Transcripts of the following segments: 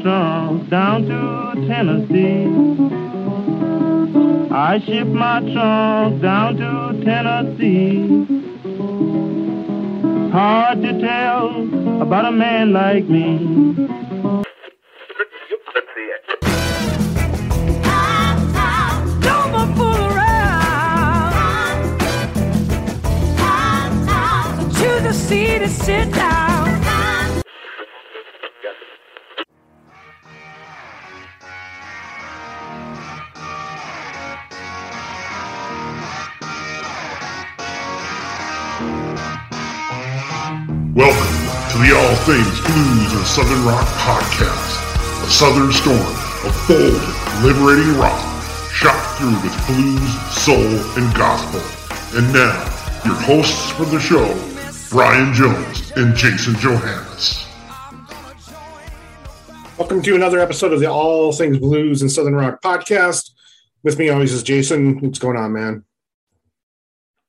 ship my trunk down to Tennessee. I ship my trunk down to Tennessee. Hard to tell about a man like me. sit down. The All Things Blues and Southern Rock podcast, a southern storm of bold, liberating rock, shot through with blues, soul, and gospel. And now, your hosts for the show, Brian Jones and Jason Johannes. Welcome to another episode of the All Things Blues and Southern Rock podcast. With me always is Jason. What's going on, man?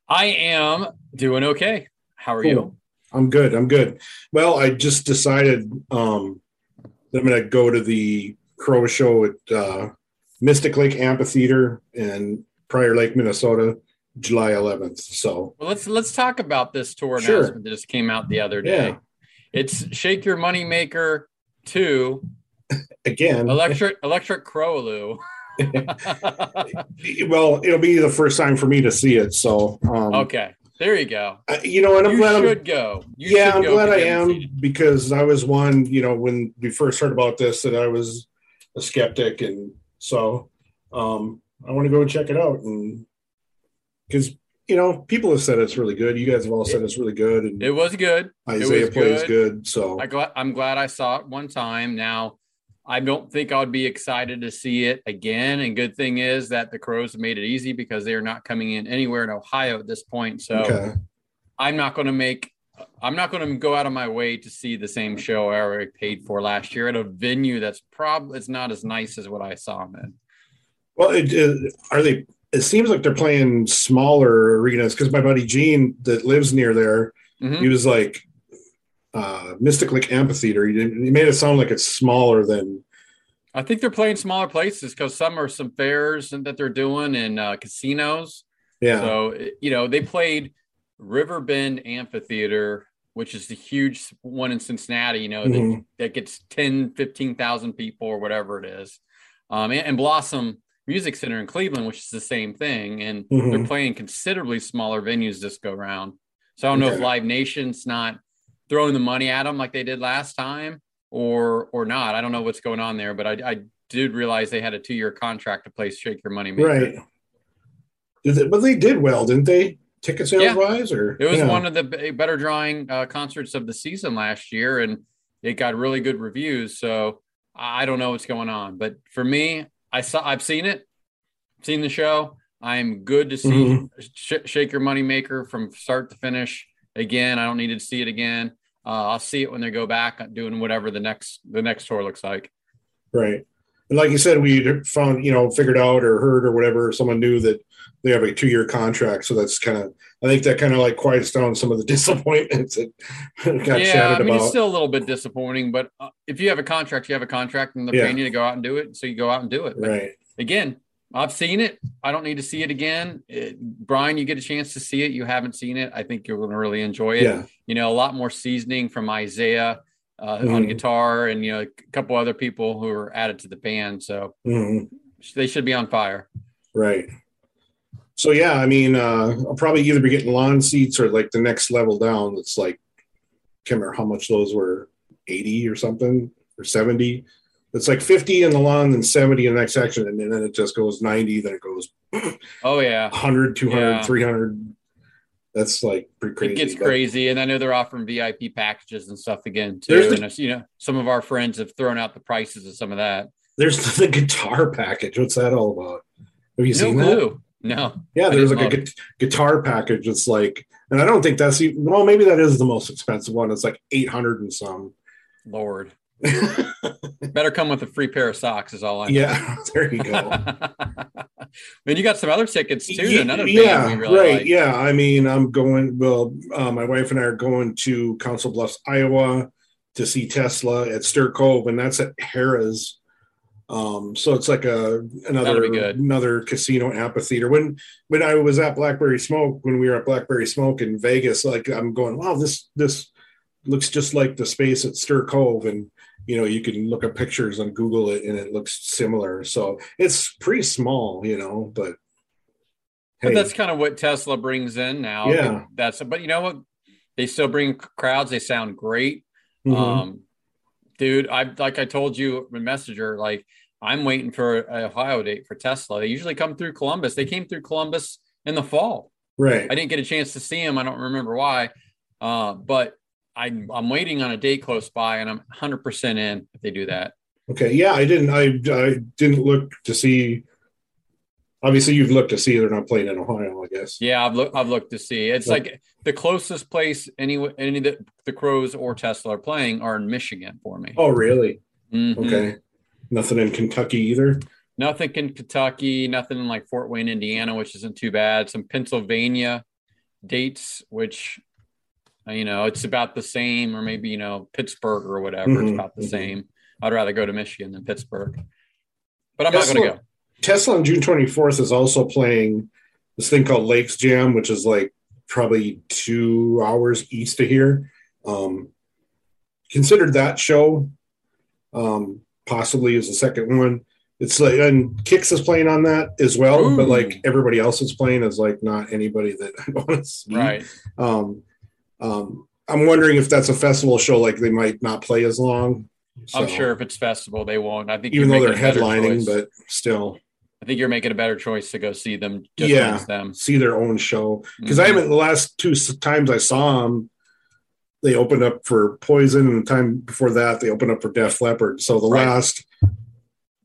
I am doing okay. How are Cool. you? I'm good. I'm good. Well, I just decided um, that I'm going to go to the Crow Show at uh, Mystic Lake Amphitheater in Prior Lake, Minnesota, July 11th. So, Well, let's let's talk about this tour Sure. announcement that just came out the other day. Yeah. It's Shake Your Moneymaker 2 again, Electric Electric Crowloo. well, it'll be the first time for me to see it. So, um, okay, there you go. I- you know, and I'm you glad I'm, go. You yeah, should I'm go glad I am because I was one, you know, when we first heard about this, that I was a skeptic, and so um, I want to go and check it out, and because you know, people have said it's really good. You guys have all said it's really good, and It was good. Isaiah was plays good. good. So I I'm glad I saw it one time. Now, I don't think I would be excited to see it again. And good thing is that the Crows made it easy because they are not coming in anywhere in Ohio at this point. So okay, I'm not going to make. I'm not going to go out of my way to see the same show I already paid for last year at a venue that's probably it's not as nice as what I saw them in. well, it, it, are they? It seems like they're playing smaller arenas because my buddy Gene that lives near there, Mhm. he was like uh, Mystic Lake Amphitheater. He, he made it sound like it's smaller than I think they're playing smaller places because some are some fairs and that they're doing in uh, casinos. yeah. So, you know, they played Riverbend Amphitheater, which is the huge one in Cincinnati, you know, that, Mhm. that gets 10, 15,000 people or whatever it is. Um, and, and Blossom Music Center in Cleveland, which is the same thing. And they're Mhm. playing considerably smaller venues this go round. So I don't know if Live Nation's not throwing the money at them like they did last time or or not. I don't know what's going on there, but I, I did realize they had a two year contract to play Shake Your Money Maker. Right. They- but they did well, didn't they? Ticket sales Yeah. wise, or It was Yeah. one of the better drawing uh, concerts of the season last year, and it got really good reviews. So I don't know what's going on, but for me, I saw I've seen it, seen the show. I'm good to see Mhm. Sh- Shake Your Money Maker from start to finish. Again, I don't need to see it again. Uh, I'll see it when they go back doing whatever the next the next tour looks like. right. And like you said, we found, you know, figured out or heard or whatever, someone knew that they have a two year contract. So that's kind of, I think that kind of like quiets down some of the disappointments that got yeah, chatted I mean about. it's still a little bit disappointing, but uh, if you have a contract, you have a contract, and they're Yeah. paying you to go out and do it, so you go out and do it. But right. again, I've seen it. I don't need to see it again. It- Brian, you get a chance to see it. You haven't seen it. I think you're going to really enjoy it. Yeah. You know, a lot more seasoning from Isaiah uh, on Mhm. guitar and, you know, a couple other people who are added to the band. So Mhm. they should be on fire. Right. So yeah, I mean, uh, I'll probably either be getting lawn seats or like the next level down. It's like, can't remember how much those were, eighty or something or seventy. It's like fifty in the lawn and seventy in the next section, and then it just goes ninety. Then it goes Oh, yeah. 100, 200, Yeah. 300. That's like pretty crazy. It gets but- crazy. And I know they're offering VIP packages and stuff again, too. The- and, you know, some of our friends have thrown out the prices of some of that. There's the guitar package. What's that all about? Have you No seen that? No. Yeah, there's like a gu- guitar package. It's like, and I don't think that's even, well, maybe that is the most expensive one. It's like 800 and some. Lord. Better come with a free pair of socks, is all I know. yeah, there you go. and you got some other tickets too. to Ye- Another yeah, we really right. like. Yeah, I mean, I'm going. Well, uh, my wife and I are going to Council Bluffs, Iowa, to see Tesla at Stir Cove, and that's at Harrah's. Um, so it's like a another That'll be good. another casino amphitheater. When when I was at Blackberry Smoke, when we were at Blackberry Smoke in Vegas, like I'm going, wow, this this looks just like the space at Stir Cove, and you know you can look at pictures on Google it, and it looks similar. So it's pretty small, you know, but But hey, that's kind of what Tesla brings in now. Yeah. That's but you know what? They still bring crowds. They sound great. mhm. Um, dude, I like I told you in Messenger, like I'm waiting for an Ohio date for Tesla. They usually come through Columbus. They came through Columbus in the fall. right. I didn't get a chance to see him. I don't remember why. Uh, but I, I'm waiting on a date close by, and I'm 100% in if they do that. Okay, yeah, I didn't. I I didn't look to see. Obviously, you've looked to see they're not playing in Ohio. I guess. Yeah, I've looked. I've looked to see. It's Yep. like the closest place any any that the Crows or Tesla are playing are in Michigan for me. Oh, really? Mhm. Okay. Nothing in Kentucky either. Nothing in Kentucky. Nothing in like Fort Wayne, Indiana, which isn't too bad. Some Pennsylvania dates, which you know it's about the same, or maybe you know Pittsburgh or whatever. It's Mhm, about the mhm. same. I'd rather go to Michigan than Pittsburgh. But I'm Tesla- not going to go. Tesla on June twenty fourth is also playing this thing called Lakes Jam, which is like probably two hours east of here. Um, considered that show, um, possibly as the second one. It's like and Kix is playing on that as well, but like everybody else is playing is like not anybody that I want to see. Right. Um, um, I'm wondering if that's a festival show, like they might not play as long. I'm sure if it's festival, they won't. I think even though they're making a better headlining, but still I think you're making a better choice to go see them. Just Yeah. them. see their own show. Because Mhm. I haven't the last two times I saw them, they opened up for Poison, and the time before that they opened up for Def Leppard. So the Right. last,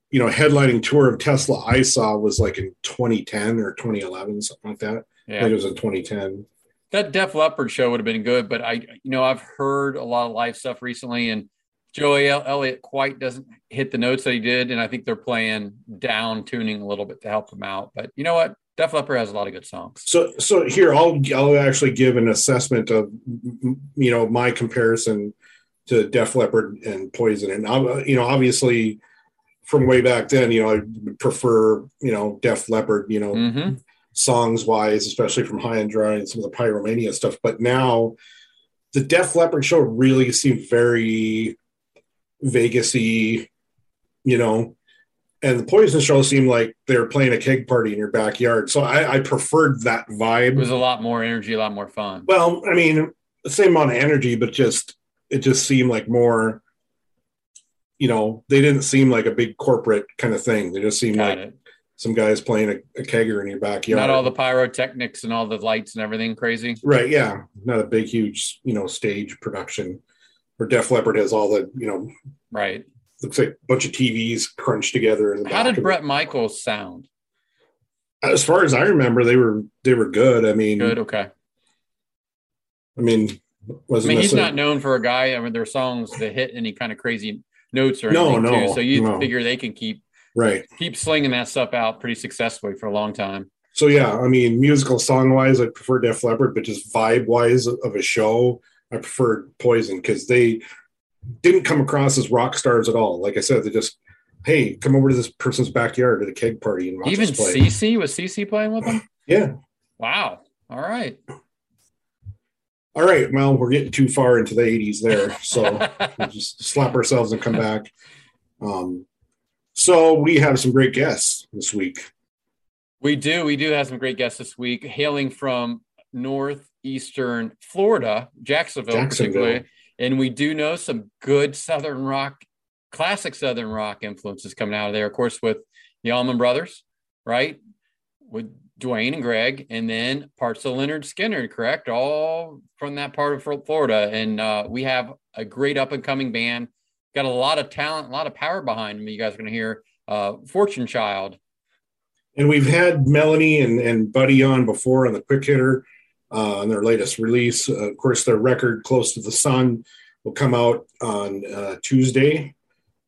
you know, headlining tour of Tesla I saw was like in 2010 or 2011, something like that. I think it was in 2010. That Def Leppard show would have been good, but I, you know, I've heard a lot of live stuff recently, and Joey El- Elliott quite doesn't hit the notes that he did, and I think they're playing down tuning a little bit to help him out. But you know what? Def Leppard has a lot of good songs. So, so here I'll I'll actually give an assessment of you know my comparison to Def Leppard and Poison, and uh, you know obviously from way back then, you know I would prefer you know Def Leppard, you know hmm songs wise, especially from High and Dry and some of the Pyromania stuff. But now the Def Leppard show really seemed very Vegasy, you know. And the Poison show seemed like they were playing a keg party in your backyard. So I, I preferred that vibe. It was a lot more energy, a lot more fun. Well, I mean, the same amount of energy, but just it just seemed like more. You know, they didn't seem like a big corporate kind of thing. They just seemed Got like it. Some guys playing a, a kegger in your backyard. Not all the pyrotechnics and all the lights and everything crazy. right, yeah, not a big, huge, you know, stage production. Where Def Leppard has all the, you know, Right. looks like a bunch of TVs crunched together. In the How did Bret Michaels sound? As far as I remember, they were they were good. I mean, Good. Okay. I mean, I wasn't mean, he's not known for a guy. I mean, their songs that hit any kind of crazy notes or No, anything. no, too. So you no. figure they can keep right. keep slinging that stuff out pretty successfully for a long time. So yeah, I mean, musical song wise, I prefer Def Leppard, but just vibe wise of a show, I preferred Poison because they didn't come across as rock stars at all. Like I said, they just, hey, come over to this person's backyard at a keg party and watch Even us play. CC was CC playing with them. yeah. Wow. All right. All right. Well, we're getting too far into the 80s there. So we'll just slap ourselves and come back. Um, so we have some great guests this week. we do. We do have some great guests this week, hailing from northeastern Florida, Jacksonville, Jacksonville. particularly. And we do know some good Southern rock, classic Southern rock influences coming out of there. Of course, with the Allman Brothers, right? With Duane and Gregg, and then parts of Lynyrd Skynyrd, correct? All from that part of Florida. And uh, we have a great up and coming band. Got a lot of talent, a lot of power behind them. You guys are going to hear uh, Fortune Child. And we've had Melanie and, and Buddy on before on the Quick Hitter uh, on their latest release. Uh, of course, their record "Close to the Sun" will come out on uh, Tuesday,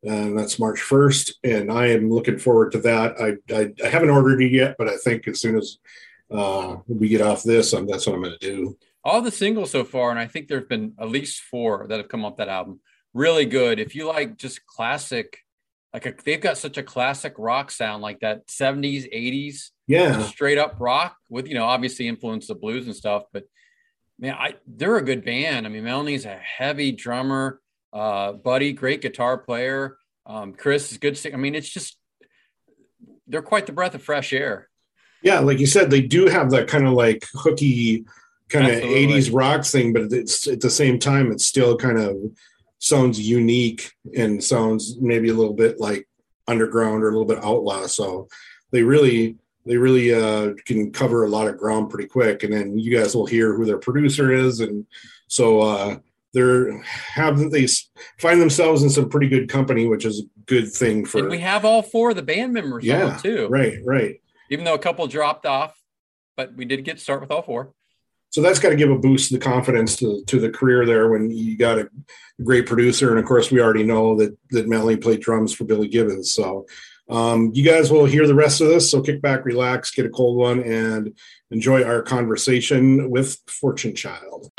and that's March first. And I am looking forward to that. I, I, I haven't ordered it yet, but I think as soon as uh, we get off this, um, that's what I'm going to do. all the singles so far, and I think there have been at least four that have come off that album, really good. If you like just classic, like a, they've got such a classic rock sound, like that 70s, 80s, Yeah. straight up rock with, you know, obviously influence of blues and stuff. But man, I they're a good band. I mean, Melanie's a heavy drummer, uh, Buddy, great guitar player. Um, Chris is good. sing- I mean, it's just they're quite the breath of fresh air. Yeah, like you said, they do have that kind of like hooky kind of 80s rock thing, but it's at the same time, it's still kind of sounds unique and sounds maybe a little bit like underground or a little bit outlaw. So they really they really uh, can cover a lot of ground pretty quick. And then you guys will hear who their producer is. And so uh, they're have they find themselves in some pretty good company, which is a good thing for and we have all four of the band members yeah, too. right, right. Even though a couple dropped off, but we did get to start with all four. So that's got to give a boost to the confidence to, to the career there when you got a great producer. And of course we already know that that melanie played drums for billy gibbons. So um, you guys will hear the rest of this. So kick back relax get a cold one and enjoy our conversation with fortune child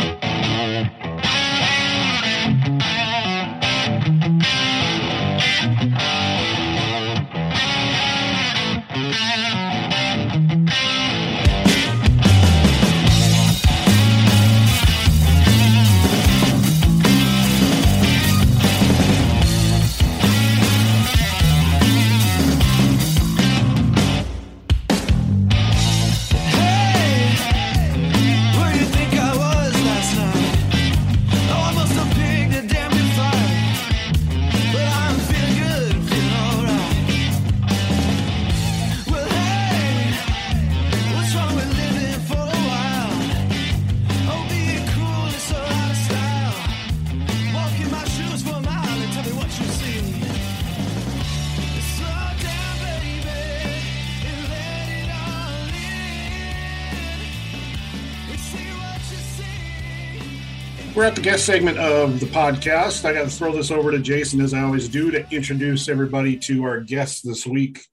we're at the guest segment of the podcast i got to throw this over to jason as i always do to introduce everybody to our guests this week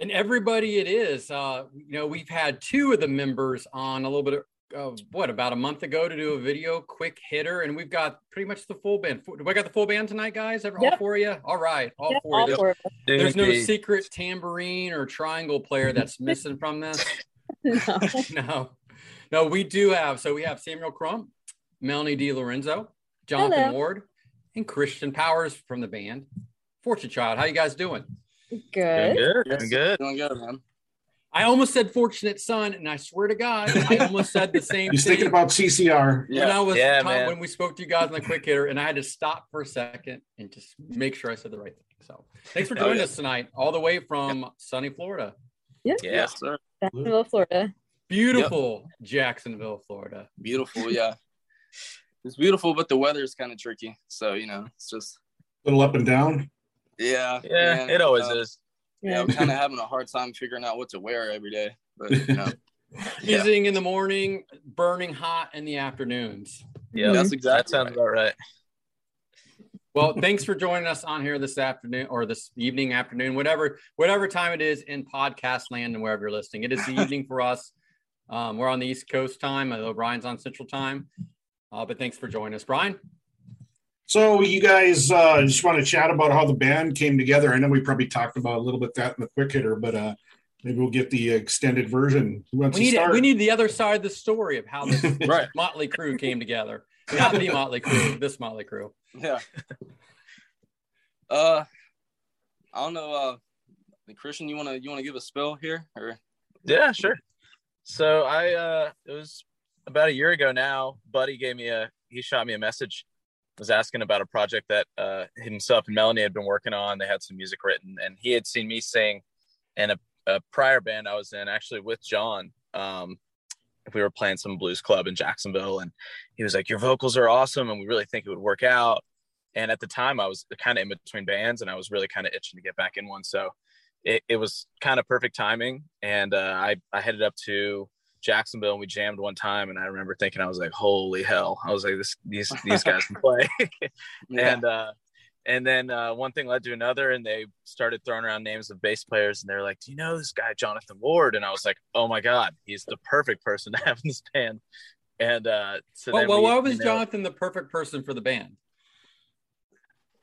And everybody it is. Uh, you know, we've had two of the members on a little bit of uh, what about a month ago to do a video quick hitter, and we've got pretty much the full band. Do I got the full band tonight, guys? Every, All Yep. four of you? All right, all Yep, four all of you. four. There's no secret tambourine or triangle player that's missing from this. No. no, no, we do have. So we have Samuel Crump, Melanie D. Lorenzo, Jonathan Hello. Ward, and Christian Powers from the band. Fortune Child, how you guys doing? Doing Good. good. Yes, Doing good. Doing good, man. I almost said fortunate son, and I swear to God, I almost said the same thing. he's thing thinking about ccr when I was Yeah, ta- man. when we spoke to you guys on the quick hitter, and I had to stop for a second and just make sure I said the right thing. So thanks for Oh, joining yeah. us tonight, all the way from sunny Florida. Yeah. Yeah. Yes, sir. Jacksonville, Florida. Beautiful Jacksonville, Florida. Beautiful, yeah. It's beautiful, but the weather is kind of tricky. So you know, it's just a little up and down yeah, Yeah, man, it always uh, is. Yeah, Yeah. I'm kind of having a hard time figuring out what to wear every day. But you know, yeah, Freezing in the morning, burning hot in the afternoons. Yeah, that's that exactly sounds right. about right. Well, thanks for joining us on here this afternoon or this evening, afternoon, whatever, whatever time it is in podcast land and wherever you're listening. It is the evening for us. Um, we're on the East Coast time, although Brian's on Central time. Uh, but thanks for joining us, Brian. So you guys uh, just want to chat about how the band came together. I know we probably talked about a little bit that in the quick hitter, but uh, maybe we'll get the extended version. Who wants We to need start? we need the other side of the story of how this Right. Motley Crew came together. Not the Mötley Crüe, this Motley Crew. Yeah. Uh, I don't know. Uh, Christian, you wanna you wanna give a spell here, or Yeah, sure. So I uh it was about a year ago now, Buddy gave me a he shot me a message, was asking about a project that uh himself and Melanie had been working on. They had some music written and he had seen me sing in a, a prior band I was in actually with John. Um we were playing some blues club in Jacksonville and he was like, Your vocals are awesome and we really think it would work out. And at the time I was kind of in between bands and I was really kind of itching to get back in one. So it, it was kind of perfect timing. And uh, I, I headed up to Jacksonville and we jammed one time. And I remember thinking, I was like, holy hell. I was like, this, these, these guys can play. yeah, and, uh, and then uh, one thing led to another, and they started throwing around names of bass players. And they're like, "Do you know this guy, Jonathan Ward?" And I was like, "Oh my god, he's the perfect person to have in this band." And uh, so Well, well we, why you was know- Jonathan the perfect person for the band?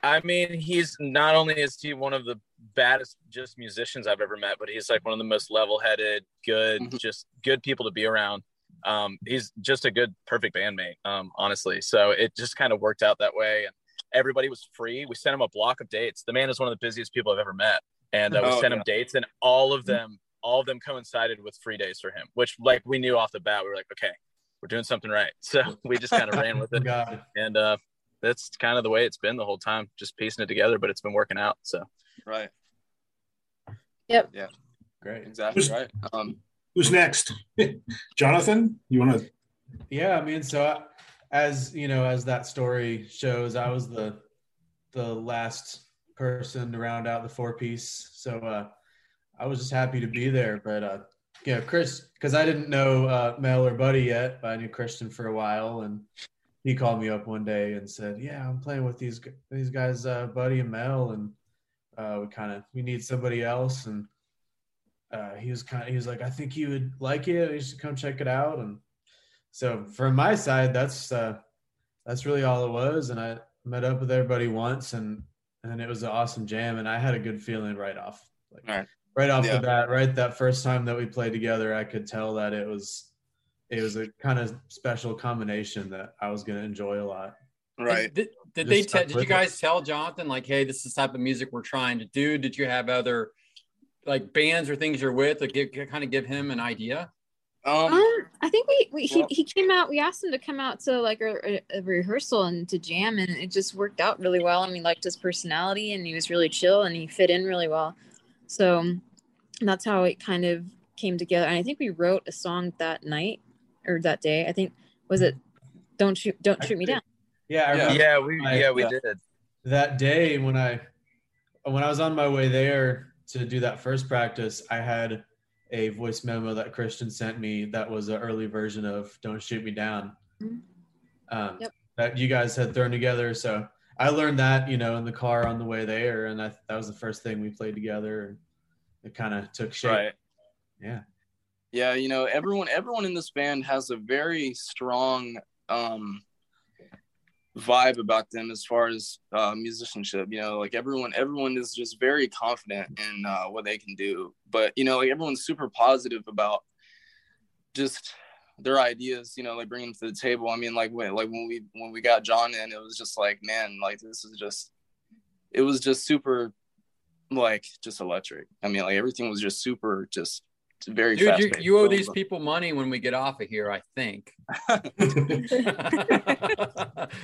I mean, he's not only is he one of the baddest just musicians I've ever met, but he's like one of the most level-headed, good, Mhm. just good people to be around. Um, he's just a good, perfect bandmate, um, honestly. So it just kind of worked out that way, and everybody was free. We sent him a block of dates. The man is one of the busiest people I've ever met, and uh, we Oh, sent him dates, and all of them, all of them coincided with free days for him, which like we knew off the bat. We were like, okay, we're doing something right. So we just kind of ran with it God. and uh that's kind of the way it's been the whole time just piecing it together but it's been working out so Right. Yep. Yeah. Great. Exactly right. Um, Who's next? Jonathan, you want to? Yeah, I mean, so I, as you know, as that story shows, I was the the last person to round out the four piece. So uh, I was just happy to be there. But uh, you know, Chris, because I didn't know uh, Mel or Buddy yet, but I knew Christian for a while, and he called me up one day and said, "Yeah, I'm playing with these these guys, uh, Buddy and Mel, and uh, we kind of we need somebody else." And uh, he was kind of he was like, "I think you would like it. You should come check it out." And so from my side, that's uh, that's really all it was. And I met up with everybody once, and and it was an awesome jam, and I had a good feeling right off, like Right. right off Yeah. the bat, right that first time that we played together, I could tell that it was it was a kind of special combination that I was going to enjoy a lot. right. Did, did Just they? Te- did with you it. guys tell Jonathan like, hey, this is the type of music we're trying to do? Did you have other like bands or things you're with that give, kind of give him an idea? Um, Um, I think we, we he, well- he came out. We asked him to come out to like a, a, a rehearsal and to jam, and it just worked out really well. And we liked his personality, and he was really chill, and he fit in really well. So that's how it kind of came together. And I think we wrote a song that night or that day. I think was it "Don't Shoot Don't Shoot Me Down." Yeah, I Yeah. remember yeah we I- yeah we yeah. did that day when I when I was on my way there to do that first practice, I had a voice memo that Christian sent me that was an early version of "Don't Shoot Me Down," Mhm. um, Yep. that you guys had thrown together. So I learned that you know in the car on the way there, and I, that was the first thing we played together, and it kind of took shape. right Yeah, yeah you know everyone everyone in this band has a very strong um vibe about them as far as uh musicianship you know like everyone everyone is just very confident in uh what they can do. But you know like everyone's super positive about just their ideas you know like bringing to the table. I mean like when like when we when we got john in it was just like man like this is just it was just super like just electric. I mean like everything was just super just very Dude, you, you owe these people money when we get off of here. I think.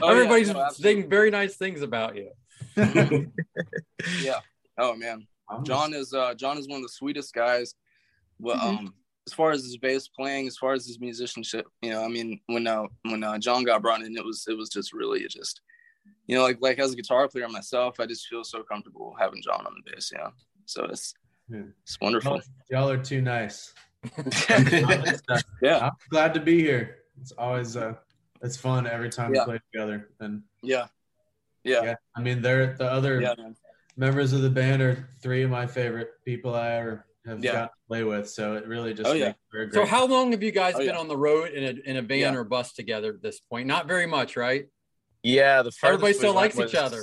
Oh, Everybody's no, saying very nice things about you. yeah oh man John is uh John is one of the sweetest guys. Well, Mhm. um, as far as his bass playing, as far as his musicianship, you know, I mean, when uh when uh, John got brought in, it was it was just really just, you know, like like as a guitar player myself, I just feel so comfortable having John on the bass, you know. So it's Yeah. It's wonderful. Y'all, y'all are too nice. yeah, I'm glad to be here. It's always uh, it's fun every time Yeah. we play together, and yeah, yeah, yeah, I mean they're the other yeah, members of the band are three of my favorite people I ever have Yeah. got to play with. So it really just Oh, yeah. makes for So how long have you guys Oh, been yeah. on the road in a in a van Yeah. or bus together at this point? Not very much, right? yeah the farthest Everybody still went likes each other.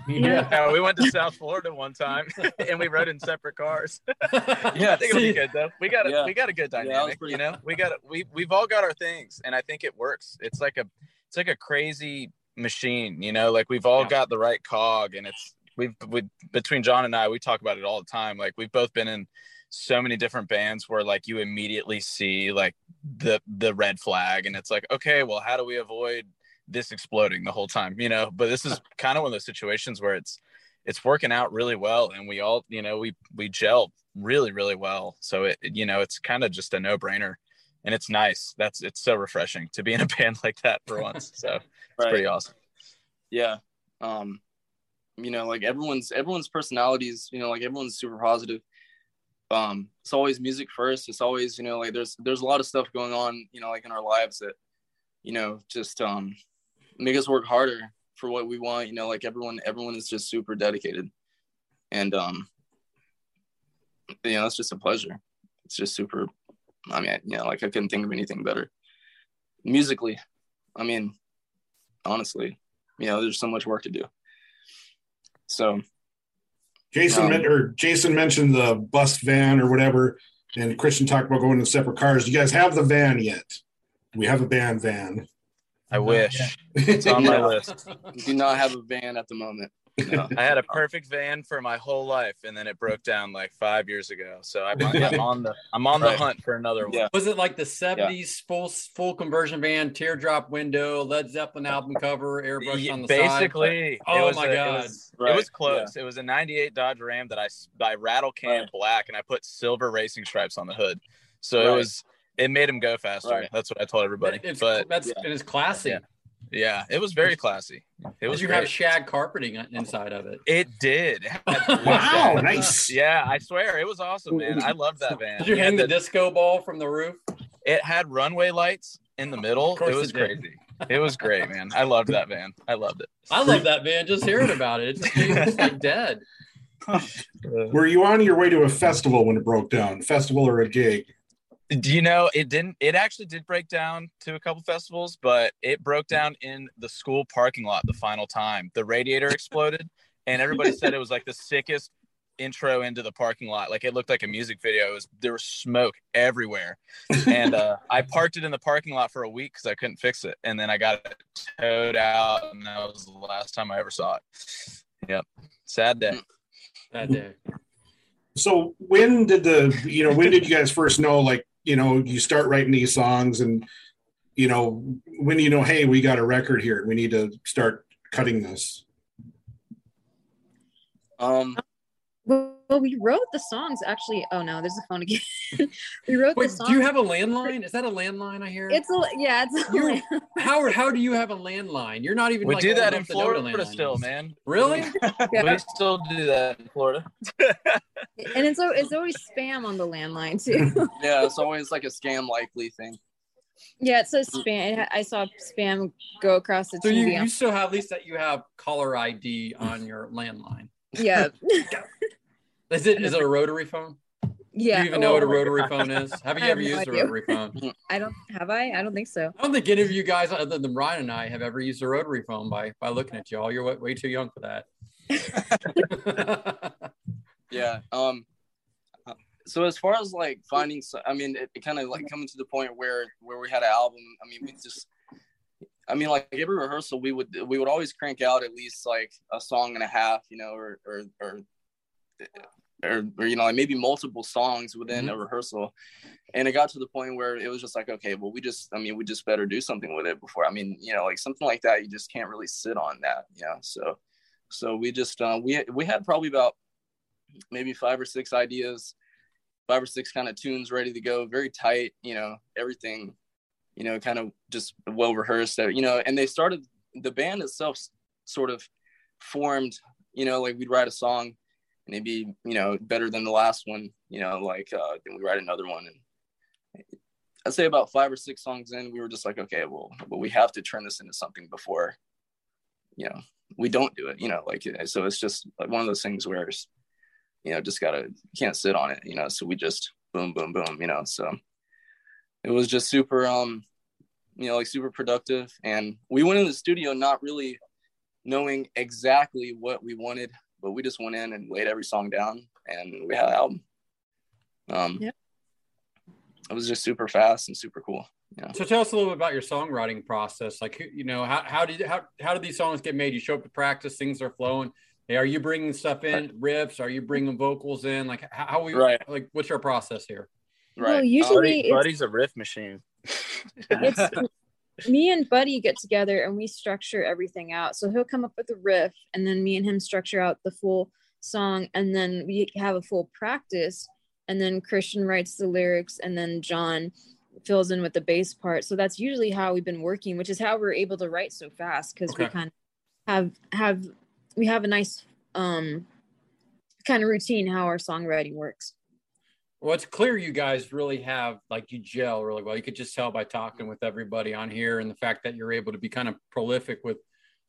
yeah. yeah, we went to South Florida one time and we rode in separate cars. Yeah, I think it'll be good though. We got a Yeah. we got a good Yeah, dynamic, pretty- you know. We got we we've all got our things, and I think it works. It's like a it's like a crazy machine, you know. Like we've all Yeah. got the right cog, and it's we've we between John and I, we talk about it all the time. Like we've both been in so many different bands where like you immediately see like the the red flag, and it's like okay, well, how do we avoid this exploding the whole time, you know? But this is kind of one of those situations where it's it's working out really well and we all you know we we gel really really well. So it you know it's kind of just a no-brainer and it's nice. That's it's so refreshing to be in a band like that for once. So it's Right. pretty awesome. Yeah. Um you know like everyone's everyone's personalities you know like everyone's super positive. Um it's always music first. It's always you know like there's there's a lot of stuff going on you know like in our lives that you know just um make us work harder for what we want you know like everyone everyone is just super dedicated and um you know it's just a pleasure it's just super i mean you know like i couldn't think of anything better musically i mean honestly you know there's so much work to do So Jason Um, or Jason mentioned the bus van or whatever, and Christian talked about going in separate cars. Do you guys have the van yet? Do we have a band van? I wish Yeah. it's on my list. we do not have a van at the moment. No. I had a perfect van for my whole life, and then it broke down like five years ago. So I'm, I'm on the I'm on the Right. hunt for another one. Yeah. Was it like the '70s full full conversion van, teardrop window, Led Zeppelin album cover, airbrush Ye- on the side? Basically, Oh my a- God. it was, it was close. It was a '98 Dodge Ram that I rattle can Right. black, and I put silver racing stripes on the hood. So it was it made him go faster. Right. That's what I told everybody. It's but that's yeah. it's classy. Yeah. yeah, it was very classy. It was Did you have shag carpeting inside of it? It did. It Wow, shag. nice. Yeah, I swear it was awesome, man. I loved that van. Did you It had hang the the- disco ball from the roof? It had runway lights in the middle. Of It was it crazy. It was great, man. I loved that van. I loved it. I love that van. Just hearing about it, it just feels like dead. Were you on your way to a festival when it broke down? Festival or a gig? Do you know it didn't? It actually did break down to a couple festivals, but it broke down in the school parking lot the final time. The radiator exploded, and everybody said it was like the sickest intro into the parking lot. Like it looked like a music video. It was there was smoke everywhere, and uh, I parked it in the parking lot for a week because I couldn't fix it, and then I got it towed out, and that was the last time I ever saw it. Yep, sad day. That day. So when did the you know when did you guys first know like you know you start writing these songs and you know when you know hey we got a record here we need to start cutting this. Um, Well, we wrote the songs actually. Oh no, there's a phone again. we wrote Wait, the songs. do you have a landline? Is that a landline I hear? It's a yeah. It's a You- Howard, how do you have a landline? You're not even. We like, do that in enough to know what a Florida still, man. Really? Yeah. We still do that in Florida. and it's it's always spam on the landline too. yeah, it's always like a scam likely thing. yeah, it says spam. I saw spam go across the So you, you still have at least that you have caller ID on your landline. yeah, Is it is it a rotary phone? yeah. Do you even know what a Oh, rotary phone is? Have you have ever no used a rotary phone? I don't have I. I don't think so. I don't think any of you guys, other than Ryan and I, have ever used a rotary phone by by looking at y'all. You're way, way too young for that. Yeah. Um. uh, So as far as like finding, so, I mean, it, it kind of like coming to the point where where we had an album. I mean, we just, I mean, like every rehearsal, we would we would always crank out at least like a song and a half, you know, or or or, or, or you know, like maybe multiple songs within a rehearsal. And it got to the point where it was just like, okay, well, we just, I mean, we just better do something with it before. I mean, you know, like something like that, you just can't really sit on that, you know. So, so we just, uh, we we had probably about maybe five or six ideas, five or six kind of tunes ready to go, very tight, you know, everything, you know, kind of just well rehearsed, you know, and they started the band itself sort of formed, you know, like we'd write a song and it'd be, you know, better than the last one, you know, like uh then we write another one and I'd say about five or six songs in, we were just like, okay, well, but we have to turn this into something before, you know, we don't do it, you know, like so it's just like one of those things where it's, you know, just gotta can't sit on it, you know. So we just boom, boom, boom, you know. So it was just super, um, you know, like super productive. And we went in the studio not really knowing exactly what we wanted, but we just went in and laid every song down, and we had an album. Um, Yeah. it was just super fast and super cool. Yeah. So tell us a little bit about your songwriting process. Like, you know, how, how did how how did these songs get made? You show up to practice, things are flowing. Hey, are you bringing stuff in, riffs? Are you bringing vocals in? Like, how, how we Right. like? What's your process here? Well, Right. usually Buddy, it's, Buddy's a riff machine. it's me and Buddy get together and we structure everything out. So he'll come up with a riff, and then me and him structure out the full song, and then we have a full practice. And then Christian writes the lyrics, and then John fills in with the bass part. So that's usually how we've been working, which is how we're able to write so fast because we kind of have have we have a nice um kind of routine how our songwriting works. Well, it's clear you guys really have like you gel really well. You could just tell by talking with everybody on here and the fact that you're able to be kind of prolific with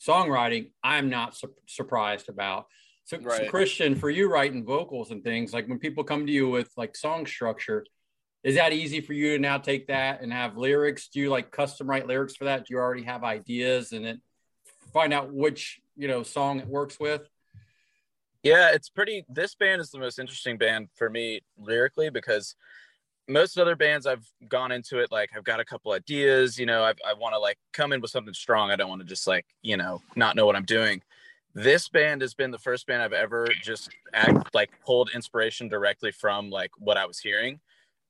songwriting. I'm not su- surprised about. So, so, Christian, for you writing vocals and things like when people come to you with like song structure, is that easy for you to now take that and have lyrics? Do you like custom write lyrics for that? Do you already have ideas and then find out which you know song it works with? Yeah, it's pretty. This band is the most interesting band for me lyrically because most other bands I've gone into it like I've got a couple ideas, you know, I've, I want to like come in with something strong. I don't want to just like you know not know what I'm doing. This band has been the first band I've ever just act like pulled inspiration directly from like what I was hearing.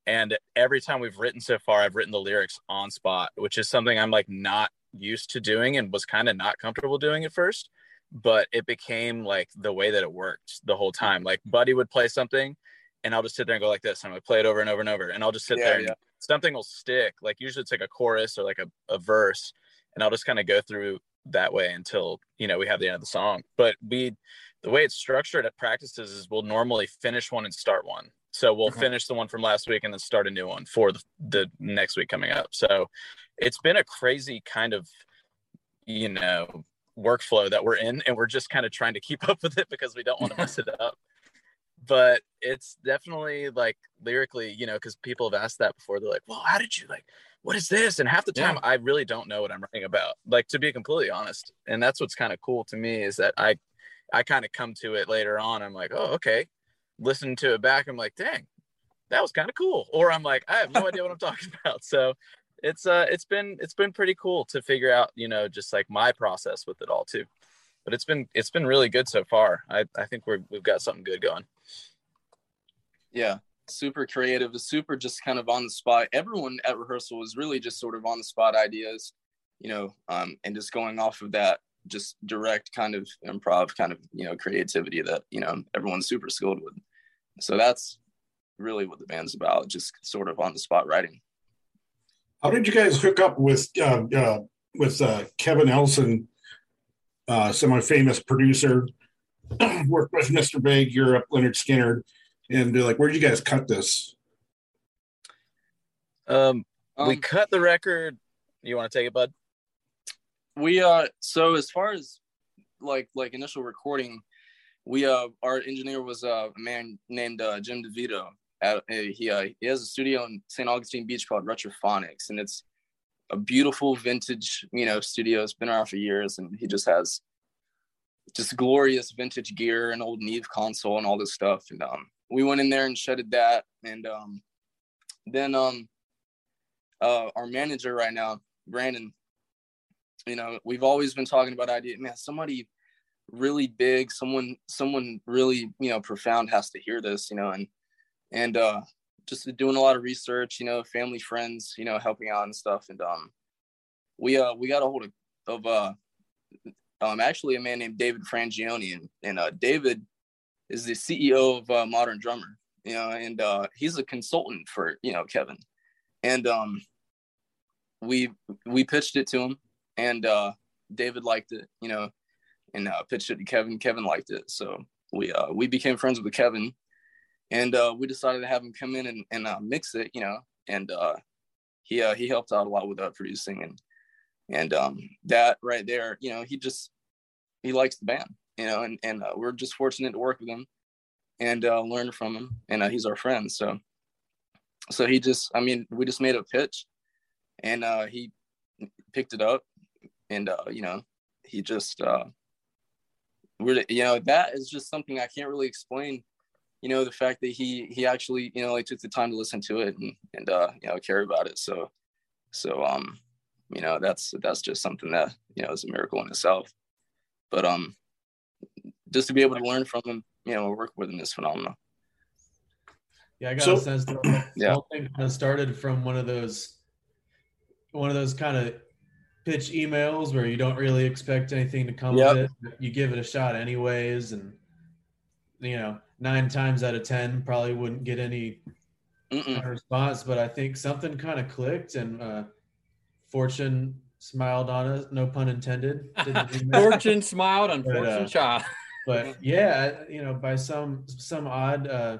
And every time we've written so far, I've written the lyrics on spot, which is something I'm like not used to doing and was kind of not comfortable doing at first but it became like the way that it worked the whole time. Like Buddy would play something and I'll just sit there and go like this. And I'm gonna play it over and over and over. And I'll just sit Yeah, there and yeah. something will stick. Like usually it's like a chorus or like a, a verse. And I'll just kind of go through that way until, you know, we have the end of the song. But we the way it's structured at practices is we'll normally finish one and start one. So we'll Okay. finish the one from last week and then start a new one for the, the next week coming up. So it's been a crazy kind of, you know, workflow that we're in and we're just kind of trying to keep up with it because we don't want to mess it up. But it's definitely like lyrically you know because people have asked that before they're like well how did you like what is this? And half the time Yeah. i really don't know what i'm writing about like to be completely honest. And that's what's kind of cool to me is that i i kind of come to it later on i'm like oh okay. Listen to it back i'm like dang that was kind of cool. Or i'm like i have no idea what i'm talking about. So it's uh it's been it's been pretty cool to figure out you know just like my process with it all too but it's been it's been really good so far i i think we're we've got something good going Yeah, super creative, super just kind of on the spot. Everyone at rehearsal was really just sort of on the spot ideas, you know, um, and just going off of that, just direct kind of improv kind of you know creativity that you know everyone's super skilled with. So that's really what the band's about, just sort of on the spot writing. How did you guys hook up with uh, uh, with uh, Kevin Elson, uh, semi-famous producer? Worked with Mr. Big, Europe, Lynyrd Skynyrd, and they're like, "Where'd you guys cut this?" um we Um, cut the record you want to take it bud we uh so as far as like like initial recording we uh our engineer was uh, a man named uh, jim devito at, he uh, he has a studio in st augustine beach called retrophonics and it's a beautiful vintage you know studio. It's been around for years and he just has just glorious vintage gear and old neve console and all this stuff. And um we went in there and shedded that and um then um uh our manager right now brandon you know we've always been talking about idea man somebody really big someone someone really you know profound has to hear this you know and and uh just doing a lot of research you know family friends you know helping out and stuff. And um we uh we got a hold of, of uh um actually a man named david Frangioni. And, and uh david is the ceo of uh, modern drummer you know and uh he's a consultant for you know kevin. And um we we pitched it to him and uh david liked it you know and uh pitched it to kevin. Kevin liked it. So we uh we became friends with kevin and uh we decided to have him come in and, and uh, mix it you know and uh he uh he helped out a lot with uh, producing and and um that right there you know he just he likes the band you know and and uh, we're just fortunate to work with him and learn from him and he's our friend. So so he just i mean we just made a pitch and he picked it up and you know he just really you know that is just something i can't really explain you know the fact that he he actually you know like took the time to listen to it and and uh you know care about it so so um you know that's that's just something that you know is a miracle in itself but um just to be able to learn from him you know work with him is phenomenal Yeah, I got So- a sense that the Yeah. whole thing kind of started from one of those one of those kind of pitch emails where you don't really expect anything to come Yep. of it. You give it a shot anyways, and you know, nine times out of ten probably wouldn't get any Mm-mm. response. But I think something kind of clicked, and uh, fortune smiled on us. No pun intended. to the email. Fortune smiled on But, Fortune uh, child. but yeah, you know, by some some odd, uh,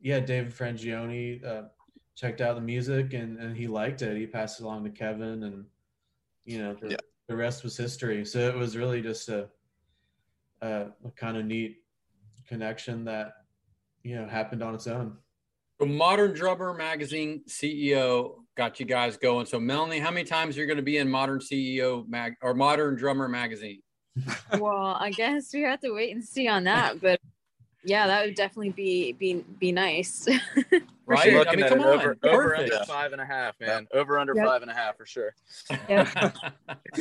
yeah, David Frangioni uh, checked out the music and and he liked it. He passed it along to Kevin, and you know, the, Yeah. the rest was history. So it was really just a a, a kind of neat connection that you know happened on its own. The Modern Drummer Magazine CEO got you guys going. So Melanie, how many times you're going to be in Modern CEO mag or Modern Drummer Magazine? well, I guess we have to wait and see on that. But Yeah, that would definitely be be be nice. Right? I Looking mean, at come an on. over, over Perfect. under five and a half, man. Over under Yep. five and a half for sure. Yeah.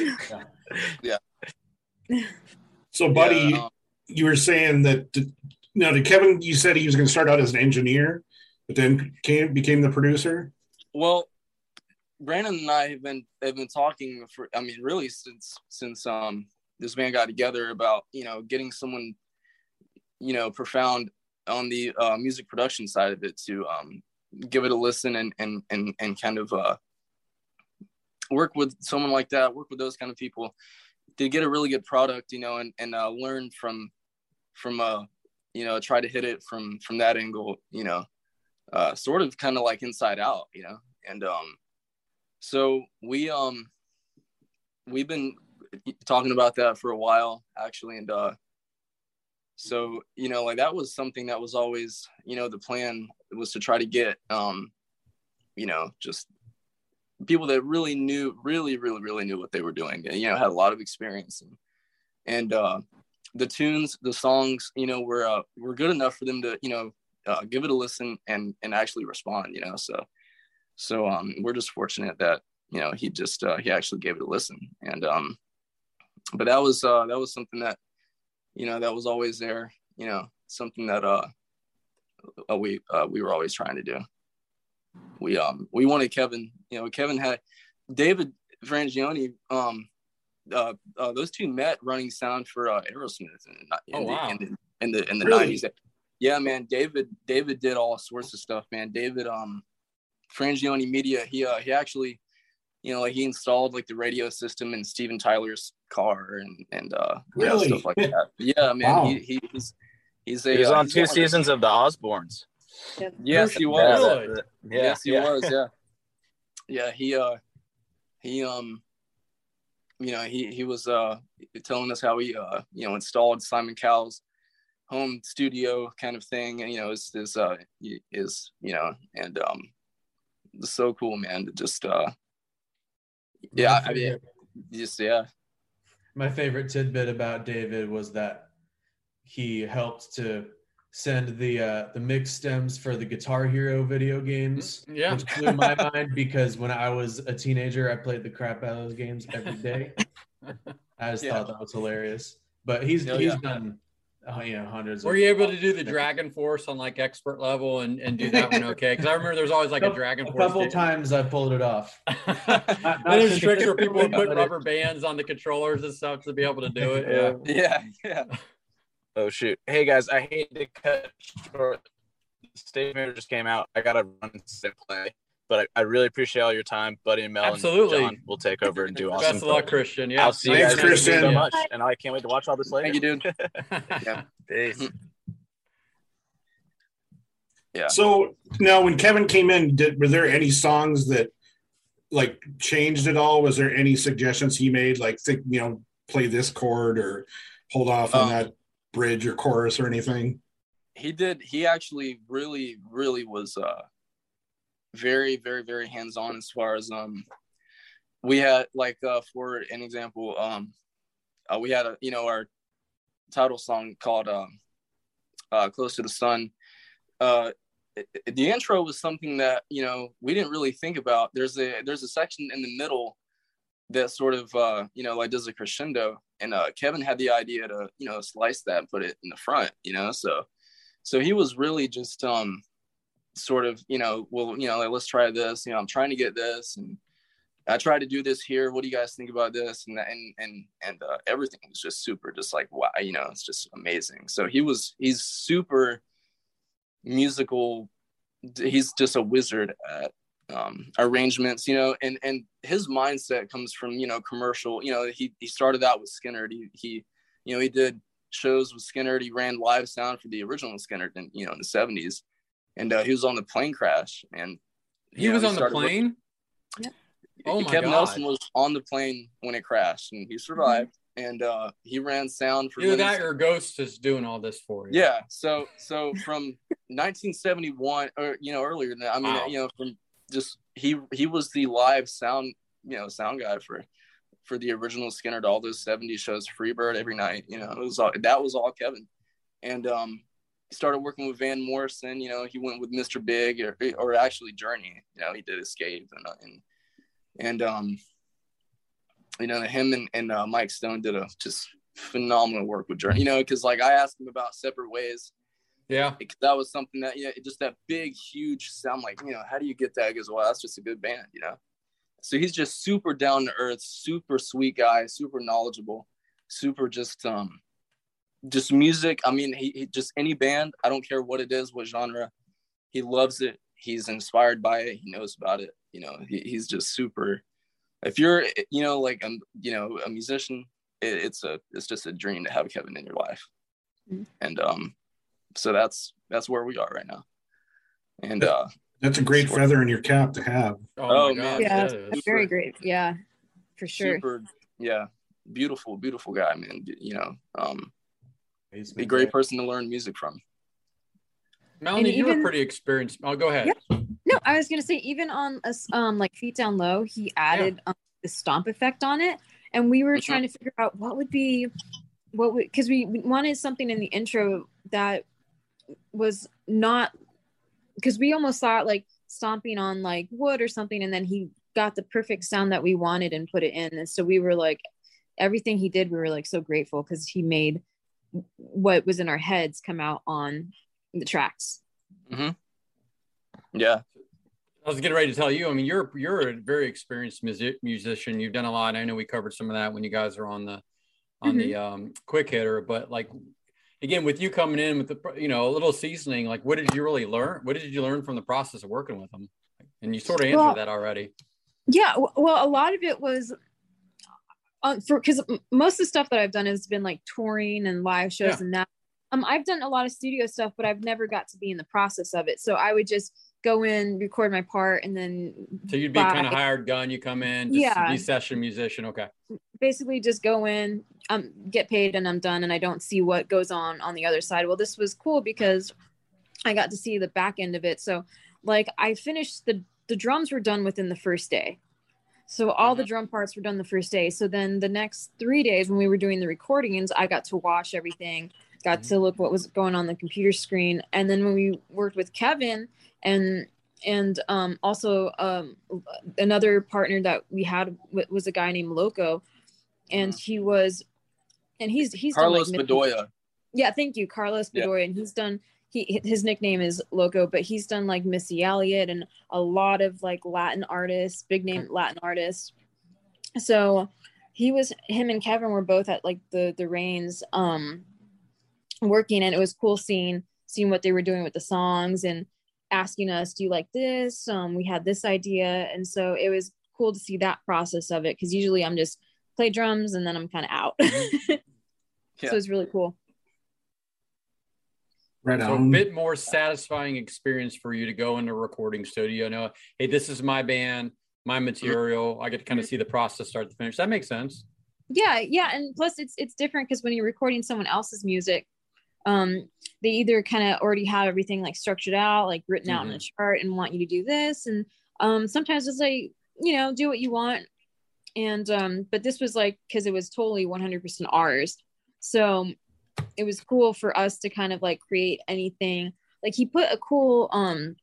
yeah. So, buddy, Yeah, um, you were saying that now did Kevin, you said he was going to start out as an engineer, but then came became the producer. Well, Brandon and I have been have been talking for I mean really since since um this band got together about you know getting someone you know profound on the uh, music production side of it to um give it a listen and and and and kind of uh work with someone like that work with those kind of people to get a really good product you know and and uh, learn from from uh you know try to hit it from from that angle you know uh sort of kind of like inside out you know and um so we um we've been talking about that for a while actually and uh so you know like that was something that was always you know the plan was to try to get um you know just people that really knew really really really knew what they were doing and you know had a lot of experience. And and uh the tunes the songs you know were uh were good enough for them to you know uh, give it a listen and and actually respond you know so so um we're just fortunate that you know he just uh, he actually gave it a listen. And um but that was uh that was something that you know that was always there you know something that uh, uh we uh, we were always trying to do we um we wanted kevin you know kevin had david frangioni um uh, uh those two met running sound for uh aerosmith in, the- in, Oh, the, wow. in the in the in the Really? 90s yeah man david david did all sorts of stuff man david um frangioni media he uh he actually you know like he installed like the radio system in steven tyler's car and and uh Really? stuff like that yeah man Wow. he, he he's he's a He was uh, on he's two one of the- seasons of the Osbournes. Yes he was Really? that- yeah, yes, he yeah. was. Yeah, yeah. He uh, he um, you know, he he was uh telling us how he uh, you know, installed Simon Cowell's home studio kind of thing, and you know, is is uh is you know, and um, it's so cool, man. To just uh, yeah, I mean, just yeah, My favorite tidbit about David was that he helped to send the uh, the mix stems for the Guitar Hero video games, Yeah. which blew my mind because when I was a teenager, I played the crap out of those games every day. I just Yeah. thought that was hilarious. But he's Oh, he's yeah. done, uh, you know, hundreds. Were of you able to do the Dragon Force on like expert level and, and do that one okay? Because I remember there's always like a Dragon A Force. couple game. times I pulled it off. and there's tricks where people would put rubber bands on the controllers and stuff to be able to do it. Yeah. yeah, yeah. Oh shoot! Hey guys, I hate to cut short. The statement just came out. I gotta run and play, but I, I really appreciate all your time, Buddy and Mel. Absolutely. And John will take over and do awesome. Best of luck, things. Christian. Yeah. I'll see you Thanks, guys. Thank you so much, and I can't wait to watch all this later. Thank you, dude. Yeah. Peace. Yeah. So now, when Kevin came in, did were there any songs that like changed at all? Was there any suggestions he made, like think you know, play this chord or hold off on Um, that bridge or chorus or anything? he did he actually really really was uh very very very hands on as far as um we had like uh for an example um uh, we had a you know our title song called um uh close to the sun. Uh the intro was something that you know we didn't really think about. There's a there's a section in the middle that sort of uh you know like does a crescendo and uh kevin had the idea to you know slice that and put it in the front you know so so he was really just um sort of you know well you know like let's try this you know i'm trying to get this and i tried to do this here what do you guys think about this and and and and uh, everything was just super just like wow you know it's just amazing so he was he's super musical he's just a wizard at um arrangements you know and and his mindset comes from you know commercial you know he he started out with Skynyrd he he you know he did shows with Skynyrd. He ran live sound for the original Skynyrd, in, you know, in the seventies, and uh, he was on the plane crash. And He know, was on the started plane. Oh my Kevin God. Elson was on the plane when it crashed, and he survived. And uh, he ran sound for Either that or Ghost is doing all this for you. yeah. So so from 1971 or you know earlier than that. I mean Wow. you know from just he he was the live sound you know sound guy for for the original Skynyrd to all those 70s shows Freebird every night. You know it was all that was all Kevin. And um he started working with Van Morrison. You know, he went with Mr. Big or or actually Journey. You know, he did Escape and and and um, you know, him and and uh, Mike Stone did a just phenomenal work with Journey. You know, because like I asked him about Separate Ways. Yeah, because that was something that yeah, just that big, huge sound. Like, you know, how do you get that? He goes, well, that's just a good band, you know. So he's just super down to earth, super sweet guy, super knowledgeable, super just um, just music. I mean, he, he just any band. I don't care what it is, what genre. He loves it. He's inspired by it. He knows about it. You know, he, he's just super. If you're, you know, like um, you know, a musician, it, it's a, it's just a dream to have Kevin in your life. Mhm. And um, so that's that's where we are right now. And uh, That's a great feather in your cap to have. Oh, my man. gosh, Yeah, that is. very great. Yeah, for sure. super, yeah, beautiful, beautiful guy, man. You know, um, He's a great person to learn music from. Melanie, And you were even- pretty experienced. Oh, go ahead. No, I was gonna say even on us um like feet down low, he added um, the stomp effect on it, and we were trying to figure out what would be what would because we we wanted something in the intro that was not because we almost thought like stomping on like wood or something, and then he got the perfect sound that we wanted and put it in, and so we were like everything he did, we were like so grateful because he made what was in our heads come out on the tracks. Yeah, I was getting ready to tell you. I mean, you're you're a very experienced music, musician. You've done a lot. I know we covered some of that when you guys are on the on the um, quick hitter. But like again, with you coming in with the you know a little seasoning, like what did you really learn? What did you learn from the process of working with them? And you sort of answered Well- that already. Yeah, well, a lot of it was for because most of the stuff that I've done has been like touring and live shows Yeah. and that. Um, I've done a lot of studio stuff, but I've never got to be in the process of it. So I would just go in, record my part, and then So you'd be kind of hired gun. You come in, just Yeah. be session musician. Okay. Basically just go in, um, get paid, and I'm done, and I don't see what goes on on the other side. Well, this was cool because I got to see the back end of it. So, like, I finished the the drums were done within the first day. So all the drum parts were done the first day. So then the next three days when we were doing the recordings, I got to watch everything, got to look what was going on the computer screen, and then when we worked with Kevin and and um, also um, another partner that we had was a guy named Loco, and he was, and he's he's Carlos like, Bedoya. yeah, thank you, Carlos Yeah. Bedoya, and he's done. He his nickname is Loco, but he's done like Missy Elliott and a lot of like Latin artists, big name Latin artists. So he was him and Kevin were both at like the the reins um working, and it was cool seeing seeing what they were doing with the songs and asking us, "Do you like this?" Um, we had this idea, and so it was cool to see that process of it because usually I'm just play drums and then I'm kind of out. Yeah. So it's really cool. Right So a bit more satisfying experience for you to go into a recording studio. Know, hey, this is my band, my material. I get to kind of see the process start to finish. That makes sense. yeah yeah and plus it's it's different because when you're recording someone else's music um they either kind of already have everything like structured out like written out in a chart and want you to do this and um sometimes it's like you know do what you want and um but this was like because it was totally 100% ours. So it was cool for us to kind of like create anything. Like he put a cool um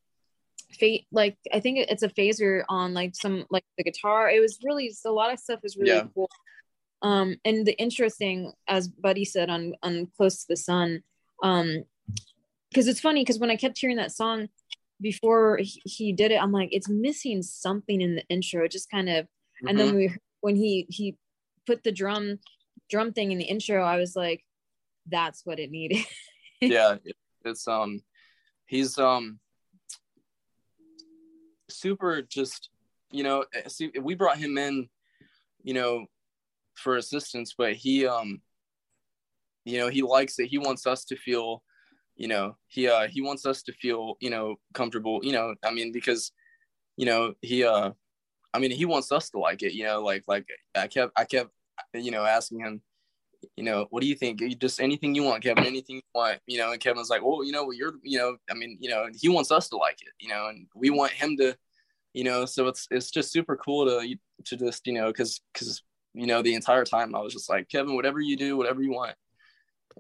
fate like i think it's a phaser on like some like the guitar. It was really a lot of stuff was really Yeah. cool. Um and the interesting as buddy said on on close to the sun um because it's funny because when i kept hearing that song before he, he did it i'm like it's missing something in the intro. It just kind of and then we when he he put the drum drum thing in the intro i was like that's what it needed. Yeah it- it's um he's um super just you know eh, see we brought him in you know for assistance but he um you know he likes it. He wants us to feel you know he uh he wants us to feel you know comfortable you know i mean because you know he uh i mean he wants us to like it you know like like i kept i kept you know asking him you know, what do you think? You Just anything you want, Kevin, anything you want, you know, and Kevin's like, well, you know, well, you're, you know, I mean, you know, he wants us to like it, you know, and we want him to, you know, so it's, it's just super cool to, to just, you know, cause, cause, you know, the entire time I was just like, Kevin, whatever you do, whatever you want.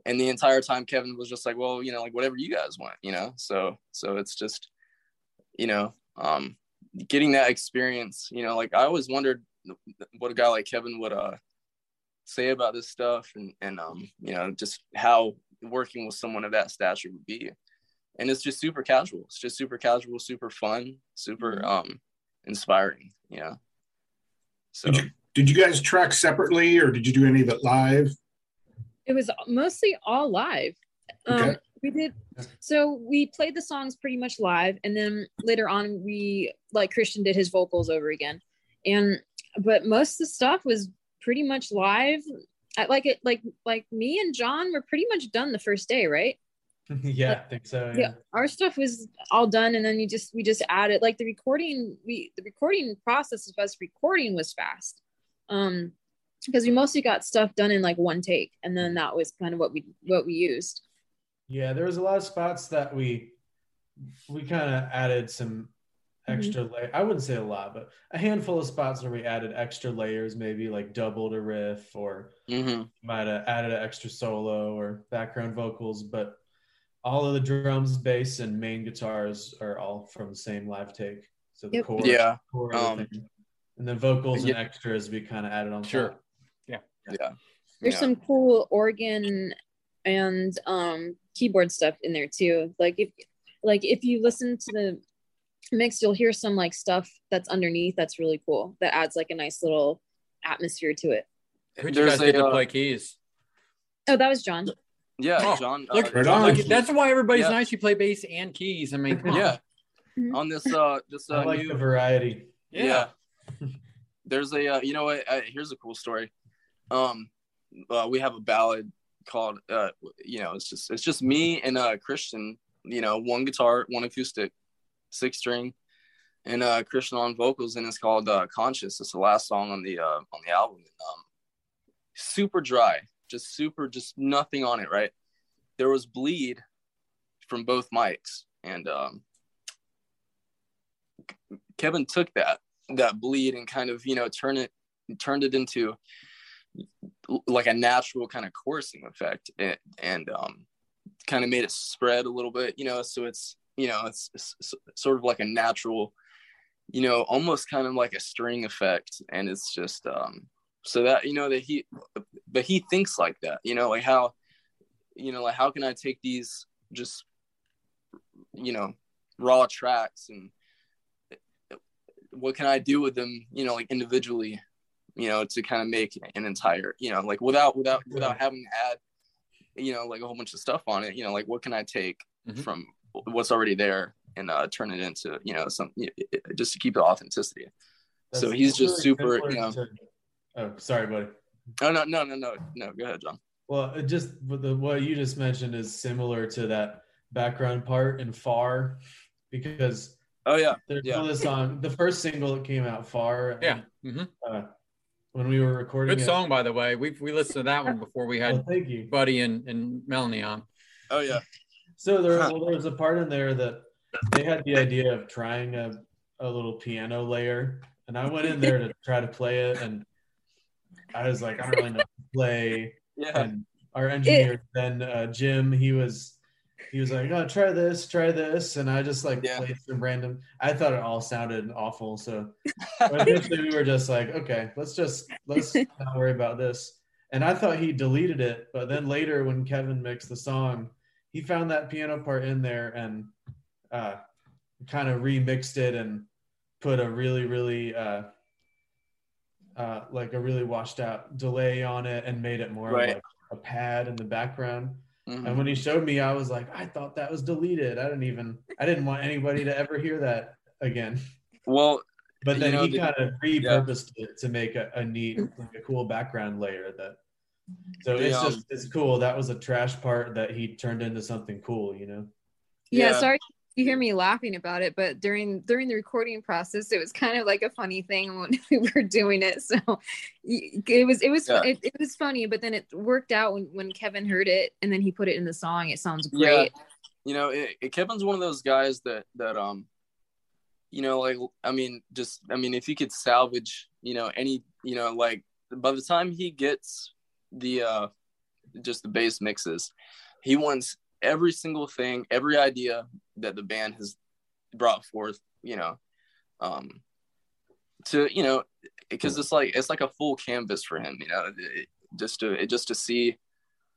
and the entire time Kevin was just like, well, you know, like whatever you guys want, you know. So so it's just, you know, um, getting that experience. You know, like I always wondered what a guy like Kevin would uh say about this stuff, and and um, you know, just how working with someone of that stature would be. And it's just super casual. It's just super casual, super fun, super um inspiring. You know. So Did you, did you guys track separately or did you do any of it live? It was mostly all live. Um, Okay. We did so we played the songs pretty much live, and then later on we like Christian did his vocals over again, and but most of the stuff was pretty much live. I, like it, like like me and John were pretty much done the first day, right? yeah, I think so. yeah our stuff was all done and then you just we just added like the recording we the recording process of us recording was fast um because we mostly got stuff done in like one take and then that was kind of what we what we used Yeah, there was a lot of spots that we we kind of added some extra layer. I wouldn't say a lot, but a handful of spots where we added extra layers, maybe like doubled a riff or mhm. might have added an extra solo or background vocals, but all of the drums, bass, and main guitars are all from the same live take. So the Yep. core, Yeah. core of the Um, and then vocals and extras we kind of added on Sure. top. yeah. there's Yeah. some cool organ and um keyboard stuff in there too like if like if you listen to the mix you'll hear some like stuff that's underneath that's really cool that adds like a nice little atmosphere to it Who'd you guys get a, to uh, play keys? oh that was john Yeah, Oh, John. uh, Look, Right John- look, that's why everybody's Yeah. nice. You play bass and keys. I mean, come yeah. Mhm. On this uh this I uh like new the variety. Yeah. There's a uh, you know what? Uh, here's a cool story. Um, uh, we have a ballad called uh, you know, it's just it's just me and uh Christian. You know, one guitar, one acoustic, six string, and uh Christian on vocals, and it's called uh, "Conscious." It's the last song on the uh on the album. And, um, super dry, just super, just nothing on it. Right? There was bleed from both mics, and um, Kevin took that that bleed and kind of you know turn it turned it into like a natural kind of chorusing effect and, and um kind of made it spread a little bit you know so it's you know it's, it's sort of like a natural you know almost kind of like a string effect and it's just um so that you know that he but he thinks like that you know like how you know like how can i take these just you know raw tracks and what can I do with them, you know, like individually, you know, to kind of make an entire, you know, like without without without having to add, you know, like a whole bunch of stuff on it, you know, like what can I take Mhm. from what's already there and uh, turn it into, you know, some just to keep the authenticity. so he's just really super, you know. to- oh, sorry, buddy. Oh no no no no no. Go ahead, John. Well, it just what the what you just mentioned is similar to that background part in Far, because Oh yeah there's yeah. another song, the first single that came out, Far. Yeah. hmm Uh, when we were recording Good it. song, by the way. We we listened to that one before we Well, had thank you. Buddy and, and Melanie on. Oh yeah. So there, well, there was a part in there that they had the idea of trying a, a little piano layer, and I went in there to try to play it, and I was like, I don't really know how to play. Yeah. And our engineer then uh, Jim, he was he was like, oh, try this, try this, and I just like Yeah. played some random. I thought it all sounded awful, so eventually we were just like, okay, let's just let's not worry about this. And I thought he deleted it, but then later when Kevin mixed the song, he found that piano part in there and uh, kind of remixed it and put a really, really uh, uh, like a really washed out delay on it and made it more Right. like a pad in the background. Mhm. And when he showed me, I was like, I thought that was deleted. I didn't even, I didn't want anybody to ever hear that again. Well, But You then know, he the- kind of repurposed it to make a, a neat, like a cool background layer. That so The, it's um, just it's cool. That was a trash part that he turned into something cool. You know. yeah, Yeah. sorry you hear me laughing about it but during during the recording process it was kind of like a funny thing when we were doing it so it was it was Yeah. it, it was funny but then it worked out when, when kevin heard it and then he put it in the song it sounds Yeah. great you know it, it- kevin's one of those guys that that um you know like i mean just i mean if he could salvage you know any you know like by the time he gets the uh just the bass mixes. He wants every single thing, every idea that the band has brought forth, you know, um, to you know, because it's like it's like a full canvas for him, you know, it, just to just to see,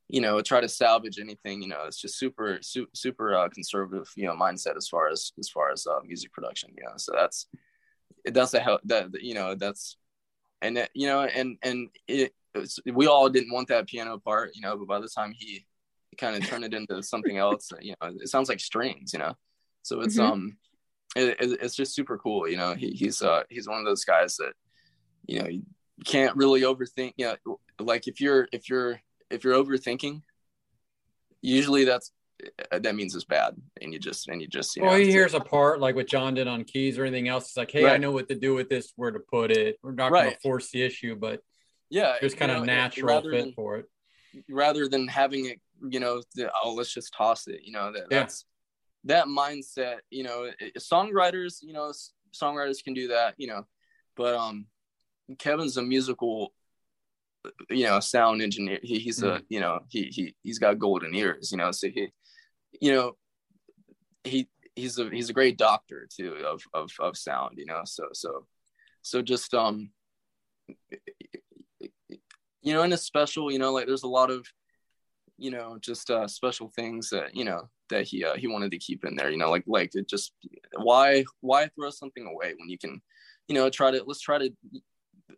you know, try to salvage anything, you know, it's just super super super uh, conservative, you know, mindset as far as as far as uh, music production, you know, so that's it that's a hell that you know that's and it, you know and and it, it's, we all didn't want that piano part you know but by the time he kind of turn it into something else you know it sounds like strings you know so it's Mhm. um it, it- it's just super cool you know he, he's uh he's one of those guys that you know you can't really overthink you know like if you're if you're if you're overthinking usually that's that means it's bad and you just and you just you know Well, he hears a part like what John did on keys or anything else. It's like, hey, I know what to do with this, where to put it. We're not going to force the issue, but yeah there's kind of it- natural fit than- for it. Rather than having it, you know, the, oh, let's just toss it, you know, that Yeah. that's that mindset, you know, it- songwriters, you know, songwriters can do that, you know, but um, Kevin's a musical, you know, sound engineer. He, he's a, Mm-hmm. you know, he he he's got golden ears, you know, so he, you know, he he's a he's a great doctor too of of of sound, you know, so so so just um you know, and it's special, you know, like there's a lot of, you know, just uh special things that, you know, that he uh, he wanted to keep in there, you know, like like it just why why throw something away when you can, you know, try to let's try to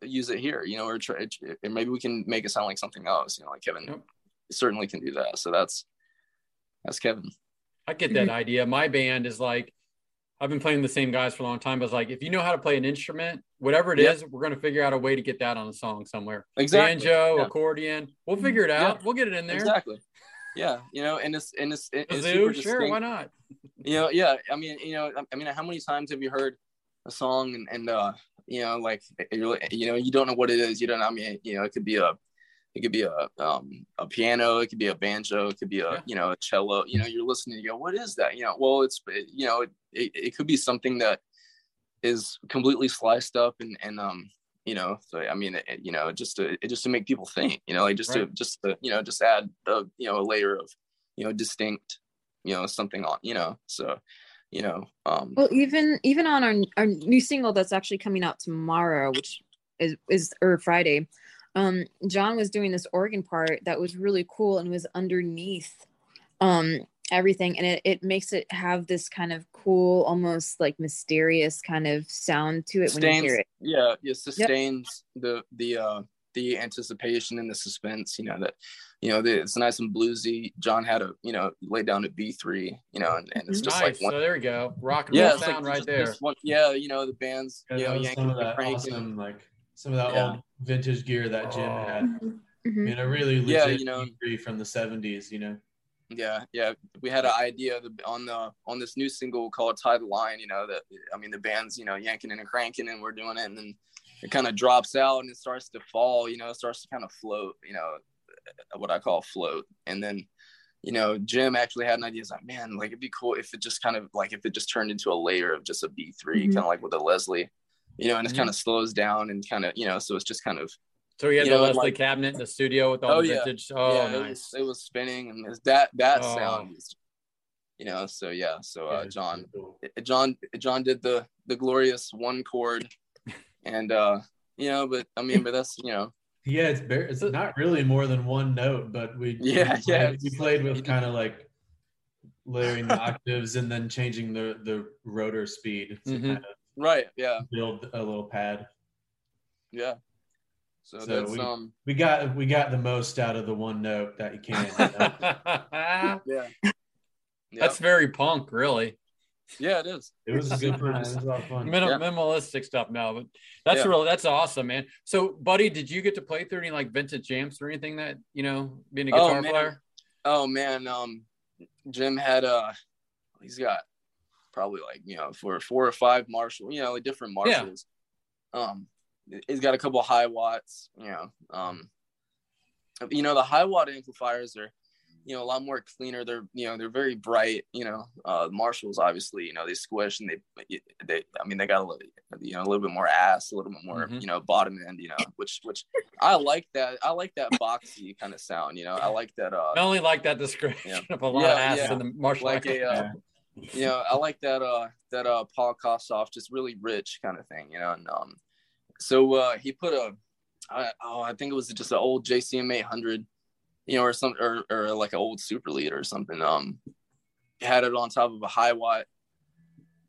use it here, you know, or try and maybe we can make it sound like something else, you know, like Kevin Yep. certainly can do that. So that's that's Kevin. I get that idea. My band is like, I've been playing the same guys for a long time, but it's like, if you know how to play an instrument, whatever it is, Yep. we're going to figure out a way to get that on a song somewhere. Exactly. Banjo, Yeah. accordion, we'll figure it out. We'll get it in there. Exactly. Yeah, you know, and it's and it's, it's super sure, distinct. why not? you know yeah i mean you know i mean how many times have you heard a song and, and uh you know like you know you don't know what it is you don't know i mean you know it could be a it could be a um a piano it could be a banjo it could be a Yeah. you know a cello you know you're listening you go what is that you know well it's you know it, it, it could be something that is completely sliced up and and um you know so i mean it, you know just to it just to make people think you know like just to just to you know just add a you know a layer of you know distinct you know something on you know so you know um Well, even even on our our new single that's actually coming out tomorrow, which is is or Friday, um, John was doing this organ part that was really cool and was underneath um everything, and it it makes it have this kind of cool, almost like mysterious kind of sound to it when you hear it. yeah it sustains the the uh the anticipation and the suspense you know that you know the, it's nice and bluesy john had a you know laid down a b3 you know and, and it's just nice. like one so there we go. Rock and yeah roll it's like sound right just there. this one, yeah you know the bands Yeah, you know was yanking some of and that cranking awesome, like some of that Yeah. old vintage gear that Jim Oh. had. Mhm. I mean, a really legit Yeah, you know. B3 from the '70s. You know, yeah yeah we had an idea on the on this new single called tie the line you know that i mean the band's you know yanking and cranking and we're doing it and then it kind of drops out and it starts to fall you know it starts to kind of float you know what i call float and then you know jim actually had an idea he's like man like it'd be cool if it just kind of like if it just turned into a layer of just a b3 Mhm. kind of like with a leslie you know and it Mhm. kind of slows down and kind of you know so it's just kind of So he had you the know, Leslie like- cabinet in the studio with all Oh, the yeah. vintage. Oh, yeah, it nice. was it was spinning and it's that that Oh. sound is, you know. So yeah, so uh, John. John John did the the glorious one chord, and uh, you know, but I mean, but that's you know, Yeah, it's bare, it's not really more than one note, but we Yeah, we yeah, played, we played with kind of like layering the octaves and then changing the the rotor speed to Mhm. kind of right? Yeah, build a little pad. yeah. So, So that's we- um, We got we got the most out of the one note that you can. you know? yeah, yeah, That's very punk, really. yeah, it is. It was a good time. Was a fun. Minim- Yeah. Minimalistic stuff, no, but that's Yeah. real. That's awesome, man. So, buddy, did you get to play through any like vintage jams or anything that you know, being a Oh, guitar man. player? Oh man, um, Jim had uh, he's got probably like you know for four or five Marshall, you know, like different Yeah. Marshalls. Um, he's got a couple Hiwatts, you know. Um, you know the Hiwatt amplifiers are you know a lot more cleaner. They're you know they're very bright. You know, uh, Marshalls obviously you know they squish and they they I mean they got a little you know a little bit more ass, a little bit more Mhm. you know bottom end. You know, which which I like that. I like that boxy kind of sound. You know, I like that. Uh, I only like that description Yeah. of a lot Yeah, of ass yeah. in the Marshall like a uh, you know i like that uh that uh paul Kossoff, just really rich kind of thing you know and um so uh he put a I, oh i think it was just an old jcm 800 you know or some or, or like an old super lead or something um had it on top of a Hiwatt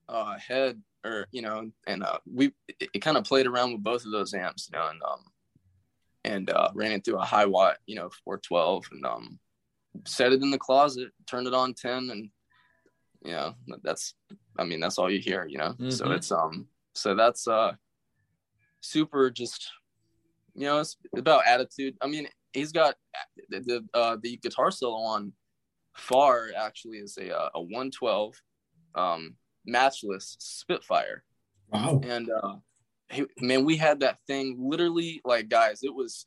uh head or you know and uh we it, it kind of played around with both of those amps you know and um and uh ran it through a Hiwatt you know 412 and um set it in the closet turned it on 10 and you know that's i mean that's all you hear you know so Mhm. it's um so that's uh super just you know it's about attitude i mean he's got the the, uh, the guitar solo on far actually is a uh, a 112 um matchless spitfire Wow. and uh he, man we had that thing literally like guys it was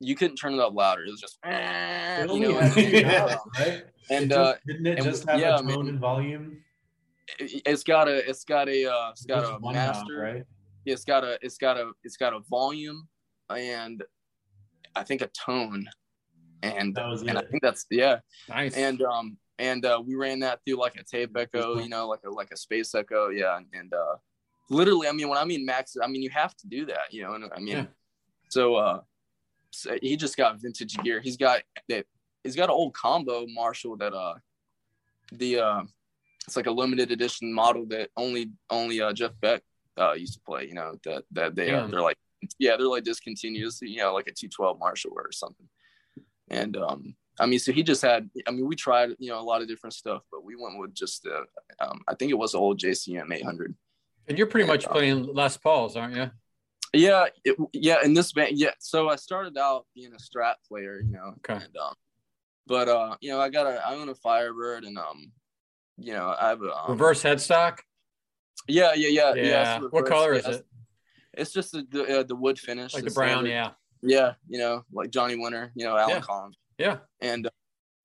you couldn't turn it up louder it was just you know Yeah, right? and It uh didn't it just have yeah, a tone and volume? it- it's got a it's got a uh it's got a master right? It's got a it's got a it's got a volume and i think a tone. And That was and i think that's yeah. Nice. and um and uh we ran that through like a tape echo you know like a like a space echo. Yeah. And, and uh literally i mean when i mean max i mean you have to do that you know and i mean Yeah. so uh so he just got vintage gear. He's got that he's got an old combo marshall that uh the uh it's like a limited edition model that only only uh jeff beck uh used to play you know that that they uh, Damn. they're like yeah they're like discontinuous you know like a 212 marshall or something and um i mean so he just had i mean we tried you know a lot of different stuff but we went with just the. um i think it was the old jcm 800 and you're pretty much and, uh, playing Les Pauls, aren't you? yeah it, yeah in this band yeah so i started out being a strat player you know Okay. and um but uh you know i got a i own a firebird and um you know i have a um, Reverse headstock. Yeah yeah yeah yeah, Yeah. what color is it? it's just the the, uh, the wood finish Like the brown, standard. yeah. yeah you know like johnny winter you know allen Yeah. collins Yeah. and uh,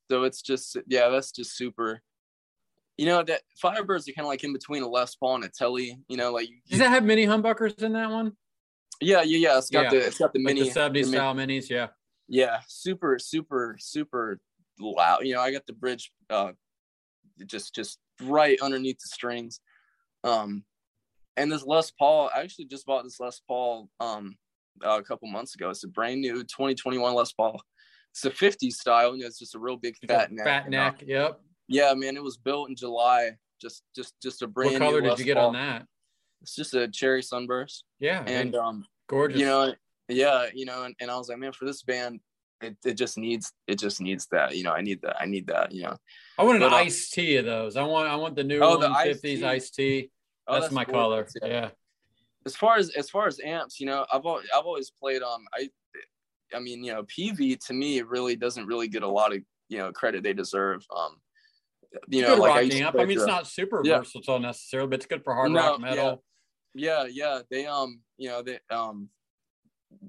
so it's just yeah that's just super you know that firebirds are kind of like in between a les paul and a telly you know like Does that have mini humbuckers in that one? yeah yeah yeah it's got Yeah. the it's got the Like mini the 70s the mini- style minis, yeah. yeah super super super loud you know i got the bridge uh just just right underneath the strings um and this les paul i actually just bought this les paul um uh, a couple months ago it's a brand new 2021 les paul it's a 50s style and it's just a real big fat neck Fat and, uh, neck. Yep. yeah man it was built in july just just just a brand What color did Les you get Paul. on that? it's just a cherry sunburst Yeah. and um gorgeous. you know yeah you know and, and i was like man for this band it, it just needs it just needs that you know i need that i need that you know I want an but, uh, iced tea of those. I want I want the new Oh, the 150s iced tea. iced tea. Oh, That's, my color. gorgeous, Yeah. as far as as far as amps you know i've always, i've always played um i i mean you know pv to me really doesn't really get a lot of you know credit they deserve um you know good like I, amp. I mean, it's not super Yeah. versatile necessarily, but it's good for hard No, rock metal. yeah yeah they um you know they um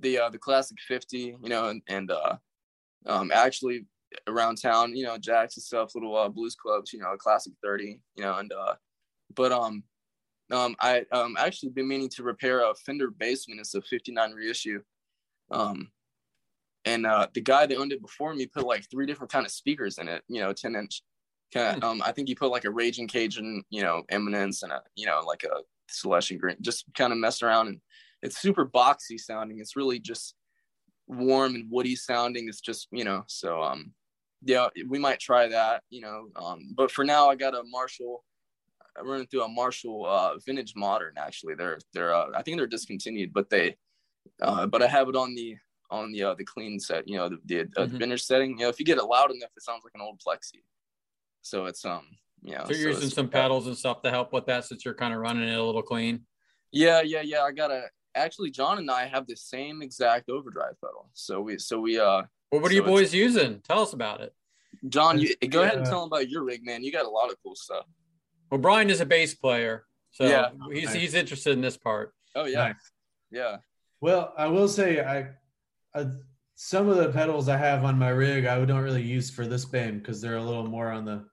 the uh the classic 50 you know and, and uh um actually around town you know jacks and stuff little uh blues clubs you know classic 30 you know and uh but um um i um actually been meaning to repair a fender Bassman it's a 59 reissue. Um and uh the guy that owned it before me put like three different kind of speakers in it you know 10 inch. Kind of, um i think he put like a raging cajun you know eminence and a you know like a Celestion green just kind of messed around and it's super boxy sounding. It's really just warm and woody sounding. It's just you know so um yeah we might try that you know um but for now i got a marshall i'm running through a marshall uh vintage modern actually they're they're uh, i think they're discontinued but they uh but i have it on the on the uh the clean set you know the the, uh, the Mhm. vintage setting you know if you get it loud enough it sounds like an old plexi so it's um you know So you're using some pedals and stuff to help with that since you're kind of running it a little clean. yeah, yeah, yeah. I got a actually John and I have the same exact overdrive pedal. So we so we uh Well, what are So you boys using? Tell us about it. John, you go ahead and tell them about your rig, man. You got a lot of cool stuff. Well, Brian is a bass player, so Yeah. he's Nice. he's interested in this part. Oh yeah. Nice. Yeah. Well, I will say I, I some of the pedals I have on my rig I don't really use for this band because they're a little more on the,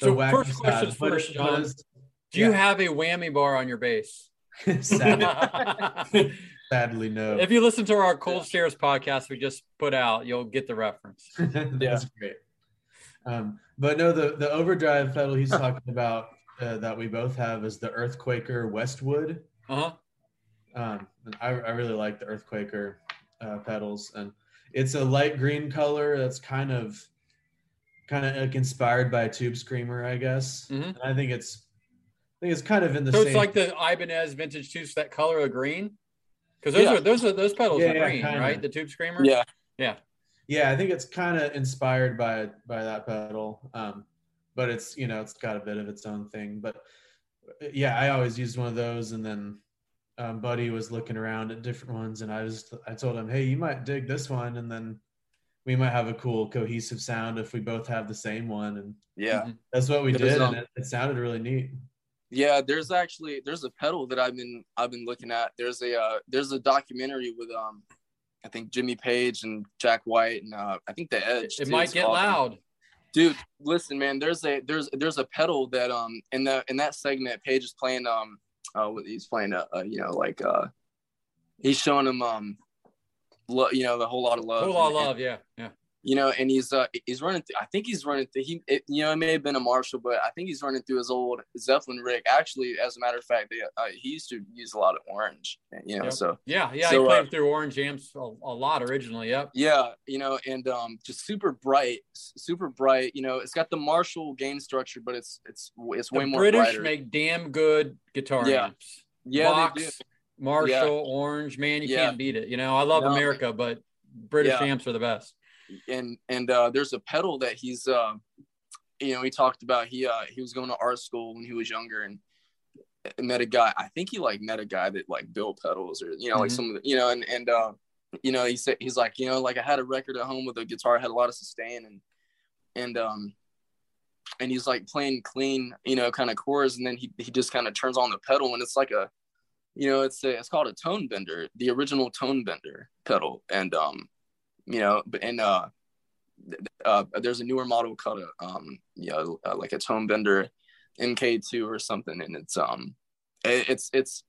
the So wacky first side. questions But- first, but John. it's- Do you Yeah. have a whammy bar on your bass? Sadly, sadly, no. if you listen to our Cold Stairs podcast we just put out, you'll get the reference. That's great. Um, but no, the the overdrive pedal he's talking about uh, that we both have is the Earthquaker Westwood. Uh huh. Um, and I, I really like the Earthquaker uh, pedals, and it's a light green color that's kind of kind of like inspired by a Tube Screamer, I guess. Mhm. And I think it's I think it's kind of in the So same. it's like the Ibanez vintage tubes that color of green. Because those Yeah. are those are those pedals Yeah, are yeah, green, kinda. right? The tube screamer. Yeah. Yeah. Yeah, I think it's kind of inspired by by that pedal. Um, but it's you know it's got a bit of its own thing. But yeah, I always used one of those, and then um, Buddy was looking around at different ones, and I was I told him, hey, you might dig this one, and then we might have a cool cohesive sound if we both have the same one, and Yeah. Mhm. that's what we There's, did, um, and it, it sounded really neat. Yeah, there's actually there's a pedal that I've been I've been looking at. There's a uh, there's a documentary with um I think Jimmy Page and Jack White and uh, I think the Edge. It might get called. loud. Dude, listen, man. There's a there's there's a pedal that um in the in that segment Page is playing um uh he's playing uh, uh you know like uh he's showing him um lo- you know the whole lot of love Whole lot of love, yeah, yeah. You know, and he's uh he's running. Th- I think he's running. Th- he, it, you know, it may have been a Marshall, but I think he's running through his old Zeppelin rig. Actually, as a matter of fact, they, uh, he used to use a lot of orange. You know, Yep. so Yeah, yeah. So, he played uh, through Orange Amps a, a lot originally. Yep. yeah, you know, and um, just super bright, super bright. You know, it's got the Marshall gain structure, but it's it's it's way The more British brighter. make damn good guitar Yeah. amps. yeah, do. Marshall, Orange, man, you Yeah. can't beat it. You know, I love No. America, but British Yeah. amps are the best. And and uh, there's a pedal that he's uh, you know he talked about he uh, he was going to art school when he was younger and met a guy I think he like met a guy that like built pedals or you know like Mhm. some of the you know and and uh, you know he said he's like you know like I had a record at home with a guitar had a lot of sustain and and um and he's like playing clean you know kind of chords and then he he just kind of turns on the pedal and it's like a you know it's a, it's called a tone bender the original tone bender pedal and um you know but and uh uh there's a newer model called a um you know uh, like a tone bender mk2 or something and it's um it, it's it's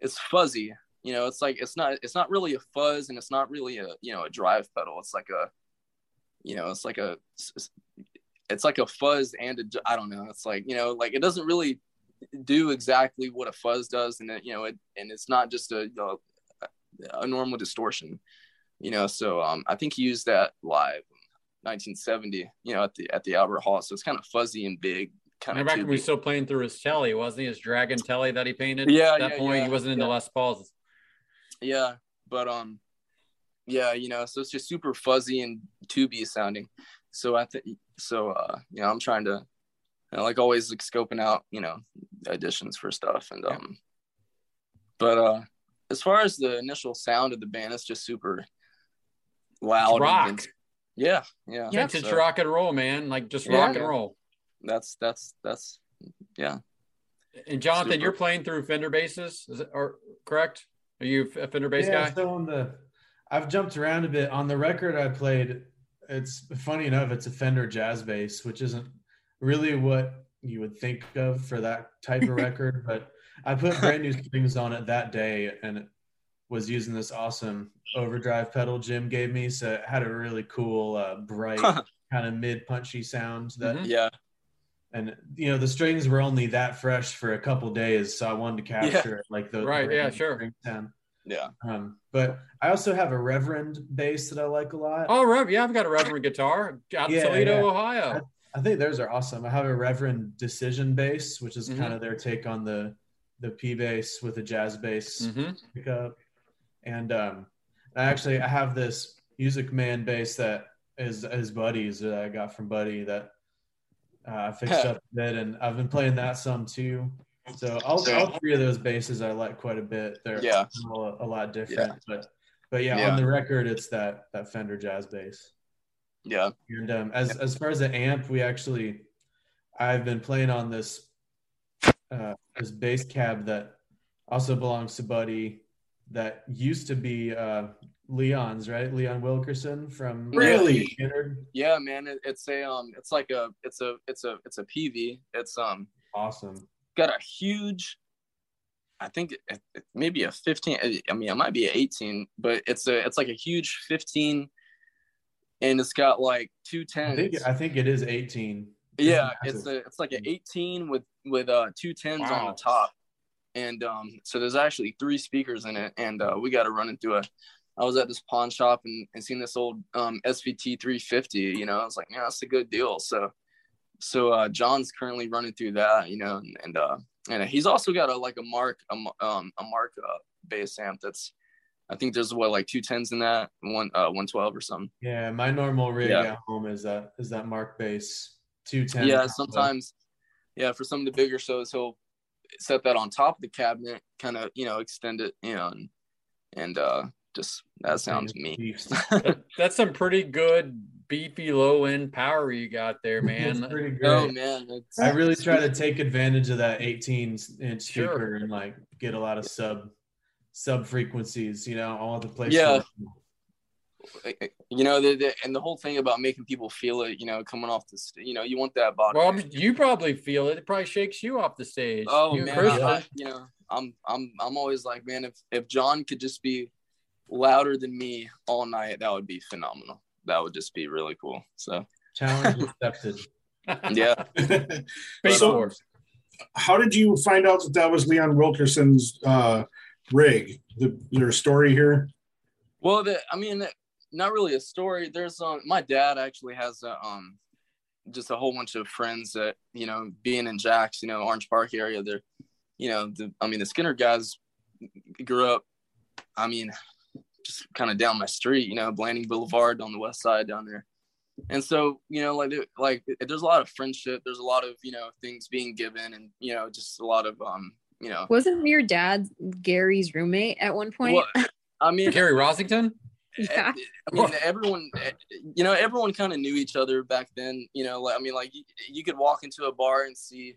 it's fuzzy you know it's like it's not it's not really a fuzz and it's not really a you know a drive pedal. It's like a you know it's like a it's like a fuzz and a i don't know. It's like you know like it doesn't really do exactly what a fuzz does and it, you know it and it's not just a know, a normal distortion you know so um i think he used that live 1970 you know at the at the albert hall so it's kind of fuzzy and big kind And of back when we still playing through his telly, wasn't he? His Dragon telly that he painted. Yeah, At that yeah, point, yeah, he wasn't into yeah. Les Pauls. yeah but um yeah you know so it's just super fuzzy and tubey sounding so i think so uh you know i'm trying to you know, like always like scoping out you know additions for stuff and um but uh as far as the initial sound of the band it's just super loud and rock. vin- yeah yeah Vintage So rock and roll, man. Like just Yeah. rock and roll. that's that's that's yeah And Jonathan, Super. you're playing through Fender basses, is it or correct? Are you a Fender bass yeah, guy? so on the, I've jumped around a bit. On the record I played, it's funny enough, it's a Fender jazz bass, which isn't really what you would think of for that type of record. But I put brand new strings on it that day, and it was using this awesome overdrive pedal Jim gave me. So it had a really cool, uh, bright, kind of mid punchy sound. That Mhm. yeah and you know the strings were only that fresh for a couple days, so I wanted to capture it like the Right, yeah, sure. string sound. yeah Um, but I also have a Reverend bass that I like a lot. Oh, Rev, yeah, I've got a Reverend guitar out in Toledo, yeah. Ohio. I think those are awesome. I have a Reverend Decision bass, which is Mhm. kind of their take on the the P bass with a jazz bass hmm pickup. And um, I actually I have this Music Man bass that is his buddies that I got from Buddy that uh, I fixed up a bit, and I've been playing that some too. So all, all three of those basses I like quite a bit. They're Yeah. all a, a lot different, but but yeah, Yeah. on the record it's that that Fender jazz bass. yeah And um, as as far as the amp, we actually, I've been playing on this uh, this bass cab that also belongs to Buddy. That used to be uh, Leon's, right? Leon Wilkerson from Really? Yeah, man. It, it's a um, it's like a, it's a, it's a, it's a PV. It's um, Awesome. got a huge. I think it, it, maybe a 15. I mean, it might be an 18, but it's a, it's like a huge 15, and it's got like two I think I think it is 18. yeah massive. it's a it's like an 18 with with uh two tens on the top and um so there's actually three speakers in it and uh we got to run it through a i was at this pawn shop and, and seen this old um svt 350 you know i was like yeah that's a good deal so so uh john's currently running through that you know and, and uh and he's also got a like a mark a, um a mark uh bass amp that's i think there's what like two tens in that one uh 112 or something Yeah, my normal rig Yeah. at home is that is that Mark bass 210. yeah sometimes yeah for some of the bigger shows he'll set that on top of the cabinet kind of you know extend it you know and and uh just that sounds mean that's some pretty good beefy low end power you got there, It's man. pretty great. oh man it's, I really try to take advantage of that 18 inch speaker Sure. and like get a lot of sub sub frequencies. You know, all the place. Yeah. You know the, the, and the whole thing about making people feel it you know coming off the st- you know you want that body Well, you probably feel it. It probably shakes you off the stage. oh you man I, I- you know i'm i'm i'm always like man if if john could just be louder than me all night that would be phenomenal that would just be really cool so Challenge accepted. yeah Space So- How did you find out that that was Leon Wilkerson's uh, rig? The, their story here? Well, the, I mean, not really a story. There's um, my dad actually has a, um, just a whole bunch of friends that you know, being in Jax, you know, Orange Park area. They're, you know, the, I mean, the Skynyrd guys grew up. I mean, just kind of down my street, you know, Blanding Boulevard on the west side down there. And so, you know, like, there- like there's a lot of friendship. There's a lot of, you know, things being given, and you know, just a lot of, um, you know, Wasn't your dad Gary's roommate at one point? well, I mean, Gary Rossington? Yeah. I mean, everyone, you know, everyone kind of knew each other back then. You know, like I mean, like you, you could walk into a bar and see,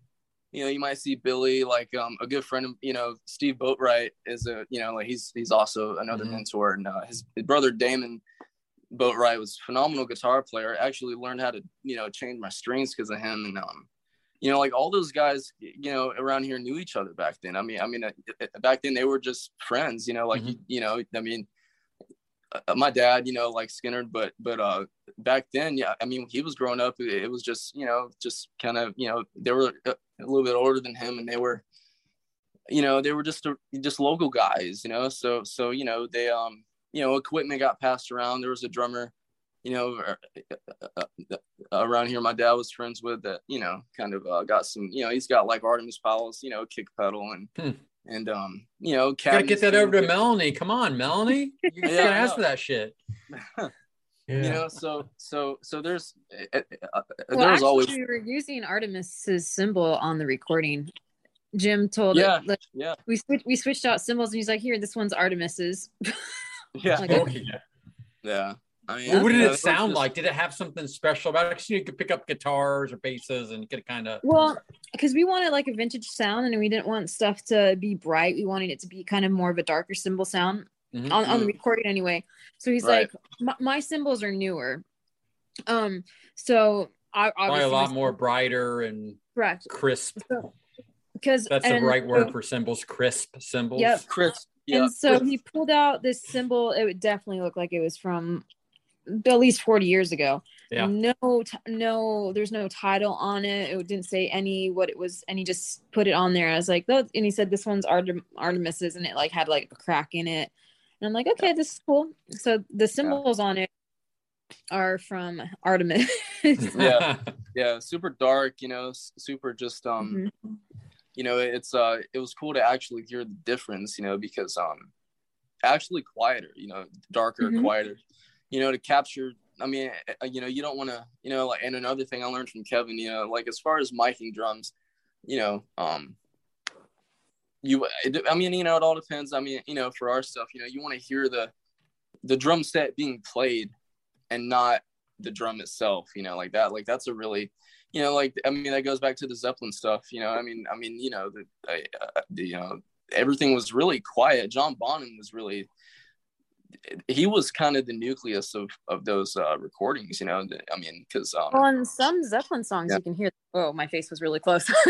you know, you might see Billy, like um, a good friend of, you know, Steve Boatwright is a, you know, like he's he's also another Mhm. mentor, and uh, his, his brother Damon Boatwright was a phenomenal guitar player. Actually learned how to, you know, change my strings because of him, and um, you know, like all those guys, you know, around here knew each other back then. I mean, I mean, uh, back then they were just friends. You know, like you, you know, I mean uh, my dad, you know, like Skynyrd, but but uh back then, yeah, I mean, he was growing up, it, was just you know, just kind of you know, they were a, little bit older than him, and they were, you know, they were just a, just local guys, you know, so so you know they um you know equipment got passed around. There was a drummer, you know, uh, uh, uh, around here my dad was friends with that, you know, kind of uh, got some, you know, he's got like Artimus Pyle's, you know, kick pedal and. Hmm. And um, you know, Gotta get that over to being- Melanie. Come on, Melanie. You Yeah, gotta ask for that shit. Yeah. you know so so so there's uh, uh, Well, there's actually, always we were using Artimus's cymbal on the recording. Jim told Yeah. it. Like, yeah we switched we switched out cymbals, and he's like, "Here, this one's Artimus's." yeah Like, Okay. yeah i mean Well, what did you it sound just- like? Did it have something special about it? 'Cause you could pick up guitars or basses and get kind of. Well, because we wanted like a vintage sound, and we didn't want stuff to be bright. We wanted it to be kind of more of a darker cymbal sound Mhm. on, on the Mhm. recording anyway. So he's Right. like, my, my cymbals are newer. Um, so I Probably a lot more brighter and correct crisp. because That's the right word so- for cymbals. Crisp cymbals. Yep. chris yeah And so he pulled out this cymbal. It would definitely look like it was from at least 40 years ago. Yeah. No, t- no, there's no title on it. It didn't say any what it was, and he just put it on there. I was like, oh, and he said this one's Artem- Artimus's, and it like had like a crack in it. And I'm like, okay, this is cool. So the cymbals on it are from Artimus. Yeah. yeah super dark you know super just um Mhm. you know it's uh it was cool to actually hear the difference you know because um actually quieter you know darker Mhm. quieter you know to capture i mean uh, you know you don't want to you know like and another thing i learned from kevin you know like as far as miking drums you know um you i mean you know it all depends i mean you know for our stuff you know you want to hear the the drum set being played and not the drum itself you know like that like that's a really you know like i mean that goes back to the zeppelin stuff you know i mean i mean you know the, uh, the you know everything was really quiet john bonham was really he was kind of the nucleus of of those uh, recordings. You know, I mean, because um, Well, in some Zeppelin songs, Yeah. you can hear. Oh, my face was really close.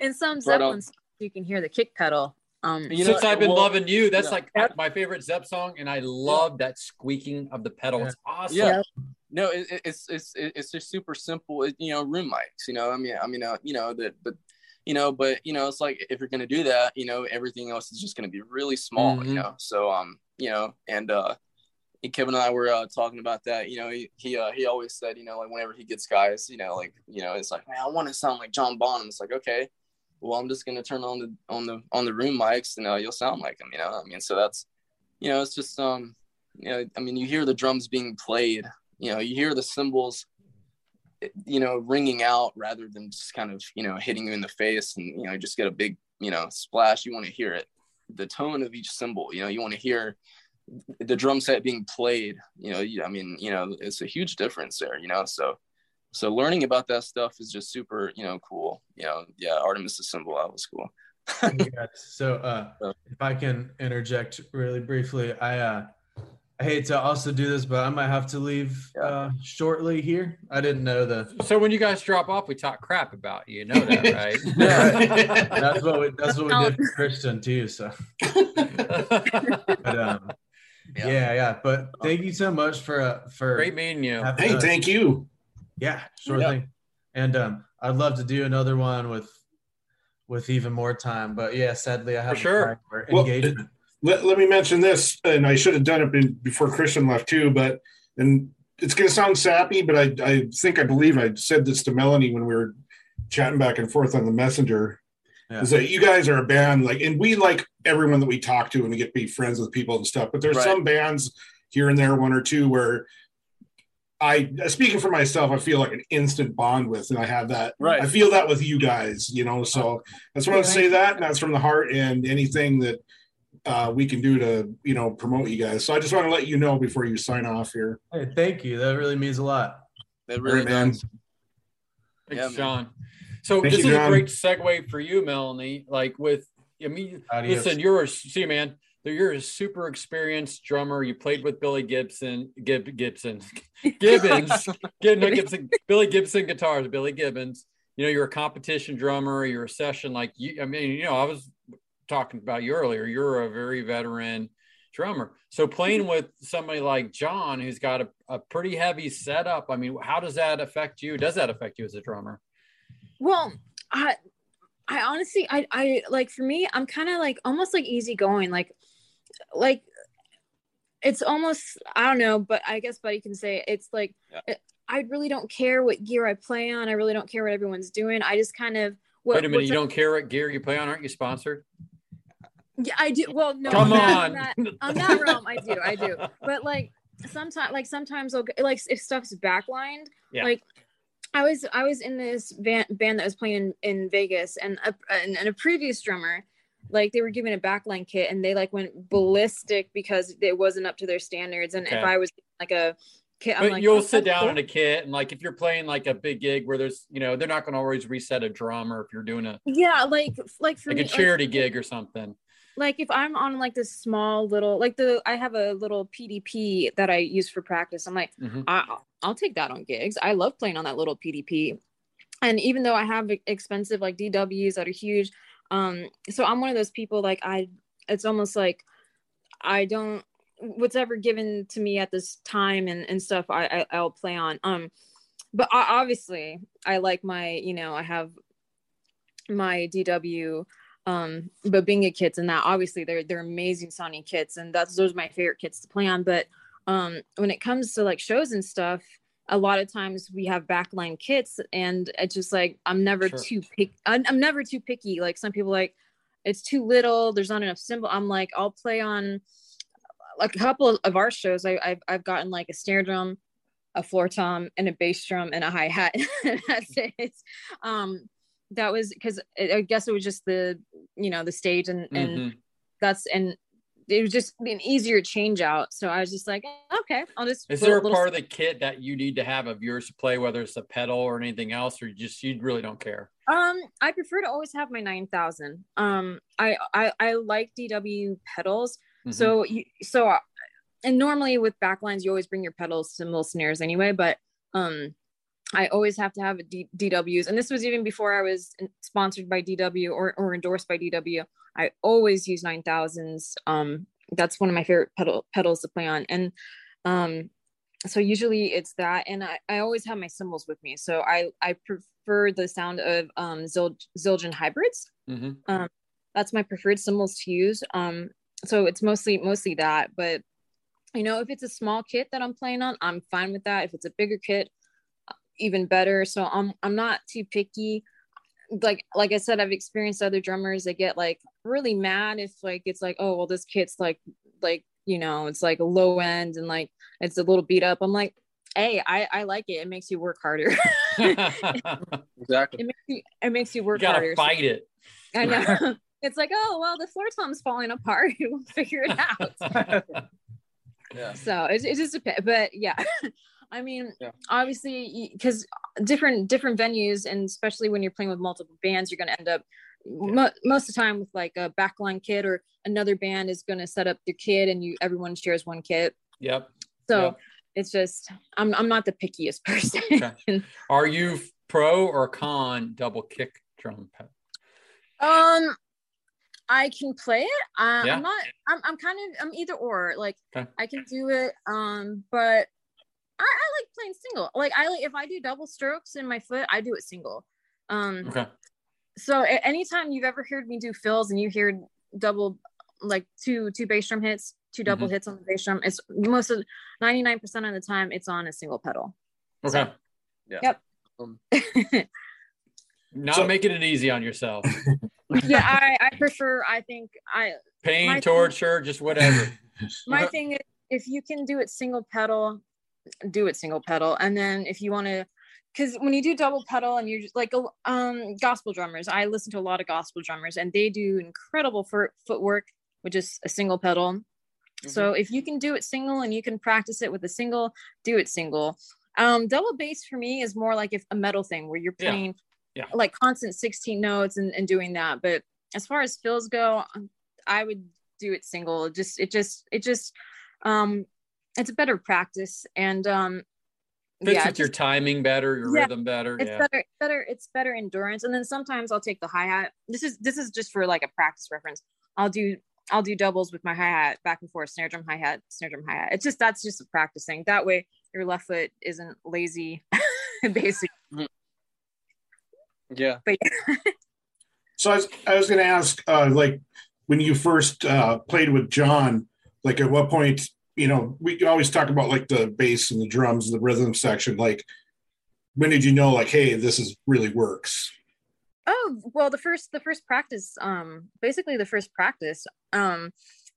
in some But, Zeppelin songs, you can hear the kick pedal. Um, You know, Since I've been well, loving you, that's yeah. like my favorite Zep song, and I love that squeaking of the pedal. Yeah. It's awesome. Yeah. no, it, it- it's it's it's just super simple. It, you know, room mics. You know, I mean, I mean, uh, you know that, but you know, but you know, it's like if you're gonna do that, you know, everything else is just gonna be really small. Mhm. You know, so um, you know, and uh, Kevin and I were uh, talking about that. You know, he he uh, he always said, you know, like whenever he gets guys, you know, like you know, it's like, man, I want to sound like John Bonham. It's like, okay, well, I'm just gonna turn on the on the on the room mics, and uh, you'll sound like him. You know, I mean, so that's, you know, it's just um, you know, I mean, you hear the drums being played. You know, you hear the cymbals, you know, ringing out rather than just kind of you know hitting you in the face, and you know, just get a big you know splash. You want to hear it, the tone of each cymbal. You know, you want to hear the drum set being played you know i mean you know it's a huge difference there you know so so learning about that stuff is just super you know cool you know yeah Artimus is cymbal that was cool Yes. So, uh, if I can interject really briefly, I uh, I hate to also do this, but I might have to leave uh, shortly here. I didn't know the. So when you guys drop off, we talk crap about you. You know that, right? Yeah, that's what we, that's what we did for Christian too. So, but um, yeah. yeah, But thank you so much for uh, for Great meeting you. Hey, us. thank you. Yeah, sure Yeah. thing. And um, I'd love to do another one with with even more time. But yeah, sadly, I have sure. for Well, engagement. Let, let me mention this, and I should have done it before Christian left too, but and it's going to sound sappy, but I, I think I believe I said this to Melanie when we were chatting back and forth on the messenger. Yeah. Is that you guys are a band like, and we like everyone that we talk to and we get to be friends with people and stuff. But there's Right. some bands here and there, one or two, where I, speaking for myself, I feel like an instant bond with, and I have that. Right. I feel that with you guys, you know. So oh. I just want to say that, and that's from the heart. And anything that uh, we can do to, you know, promote you guys. So I just want to let you know before you sign off here. Hey, thank you. That really means a lot. That really man. does. Thanks, Yeah, man. John. So Thank this you, is a great segue for you, Melanie. Like with, I mean, Adios. listen, you're a see, man. You're a super experienced drummer. You played with Billy Gibson, Gib, Gibson, Gibbons, Gib, no, Gibson, Billy Gibson guitars, Billy Gibbons. You know, you're a competition drummer. You're a session like you. I mean, you know, I was talking about you earlier. You're a very veteran drummer. So playing mm-hmm. with somebody like John, who's got a, a pretty heavy setup. I mean, how does that affect you? Does that affect you as a drummer? Well, I I honestly I I like for me I'm kind of like almost like easygoing like like it's almost I don't know, but I guess Buddy can say it's like it- I really don't care what gear I play on. I really don't care what everyone's doing. I just kind of what, Wait a minute, you don't care what gear you play on? Aren't you sponsored? Yeah, I do. Well, no, Come on on. that, on that, on that realm, I do, I do. But like sometimes, like sometimes, I'll like if stuff's backlined, Yeah. like I was, I was in this band, band that was playing in, in Vegas, and a, and, and a previous drummer, like they were giving a backline kit, and they like went ballistic because it wasn't up to their standards. And Okay. if I was like a kit, I'm But like, you'll "Oh, sit down cool." in a kit and like if you're playing like a big gig where there's you know they're not going to always reset a drum or if you're doing a Yeah, like like for like me, a charity gig or something. Like if I'm on like this small little like the I have a little PDP that I use for practice. I'm like, Mhm. I, I'll take that on gigs. I love playing on that little PDP. And even though I have expensive like DWs that are huge, um, so I'm one of those people like I, it's almost like I don't what's ever given to me at this time and and stuff I, I I'll play on. Um, but I, obviously I like my you know I have my DW um bubinga kits and that obviously they're they're amazing sounding kits and that's those are my favorite kits to play on. But um when it comes to like shows and stuff a lot of times we have backline kits and it's just like i'm never Sure. too pick I'm, I'm never too picky. Like some people like it's too little there's not enough cymbal i'm like i'll play on like a couple of our shows I, I've, I've gotten like a snare drum a floor tom and a bass drum and a hi-hat. That's it. Um that was because i guess it was just the you know the stage and and Mhm. that's and it was just an easier change out so i was just like okay i'll just Is there a little- part of the kit that you need to have of yours to play, whether it's a pedal or anything else, or you just you really don't care? um i prefer to always have my 9000 um I, I i like dw pedals Mhm. So you so and normally with backlines you always bring your pedals cymbal snares anyway, but um I always have to have a D- DWs, and this was even before I was sponsored by DW or, or endorsed by DW. I always use nine thousands. Um, that's one of my favorite pedal pedals to play on, and um, so usually it's that, and I, I always have my cymbals with me. So I I prefer the sound of um Zil- Zildjian hybrids. Mhm. Um, that's my preferred cymbals to use. Um, so it's mostly mostly that, but you know, if it's a small kit that I'm playing on, I'm fine with that. If it's a bigger kit, even better. So I'm I'm not too picky. Like like I said, I've experienced other drummers that get like really mad if like it's like, oh well, this kit's like like you know, it's like a low end and like it's a little beat up. I'm like, hey, I I like it. It makes you work harder. Exactly. it makes you it makes you work you gotta harder. fight it. I know. it's like, oh well, the floor tom's falling apart. we'll figure it out. Yeah. so it, it just depends but yeah i mean Yeah. obviously because different different venues and especially when you're playing with multiple bands you're going to end up mo- most of the time with like a backline kit or another band is going to set up their kit and you everyone shares one kit Yep. so Yep. it's just i'm i'm not the pickiest person Okay. Are you pro or con double kick drum pedal? Um, I can play it. Yeah. I'm not. I'm. I'm kind of. I'm either or. Like Okay. I can do it. Um, but I, I like playing single. Like I like if I do double strokes in my foot, I do it single. Um. Okay. So a- anytime you've ever heard me do fills and you hear double, like two two bass drum hits, two double Mhm. hits on the bass drum, it's most of ninety nine percent of the time it's on a single pedal. Okay. Yeah. Yep. Um, Not So- making it easy on yourself. yeah, I I prefer. I think I Pain, My- torture, just whatever. my thing is if you can do it single pedal do it single pedal. And then if you want to because when you do double pedal and you're just like a- um gospel drummers i listen to a lot of gospel drummers and they do incredible for footwork with just a single pedal. So if you can do it single and you can practice it with a single do it single. Um double bass for me is more like if a metal thing where you're Yeah. playing Yeah. like constant 16 notes and, and doing that. But as far as fills go i would do it single. It just it just it just um it's a better practice and um Fits yeah, with your timing better, your Yeah, rhythm better. it's yeah. better better it's better endurance. And then sometimes i'll take the hi-hat this is this is just for like a practice reference. I'll do i'll do doubles with my hi-hat back and forth snare drum hi-hat snare drum hi-hat it's just that's just a practice thing that way your left foot isn't lazy basically. Yeah. but So I was, I was going to ask, uh, like, when you first uh, played with John, like, at what point, you know, we always talk about like the bass and the drums and the rhythm section. Like, when did you know, like, hey, this is really works? Oh well, the first the first practice, um, basically the first practice, um,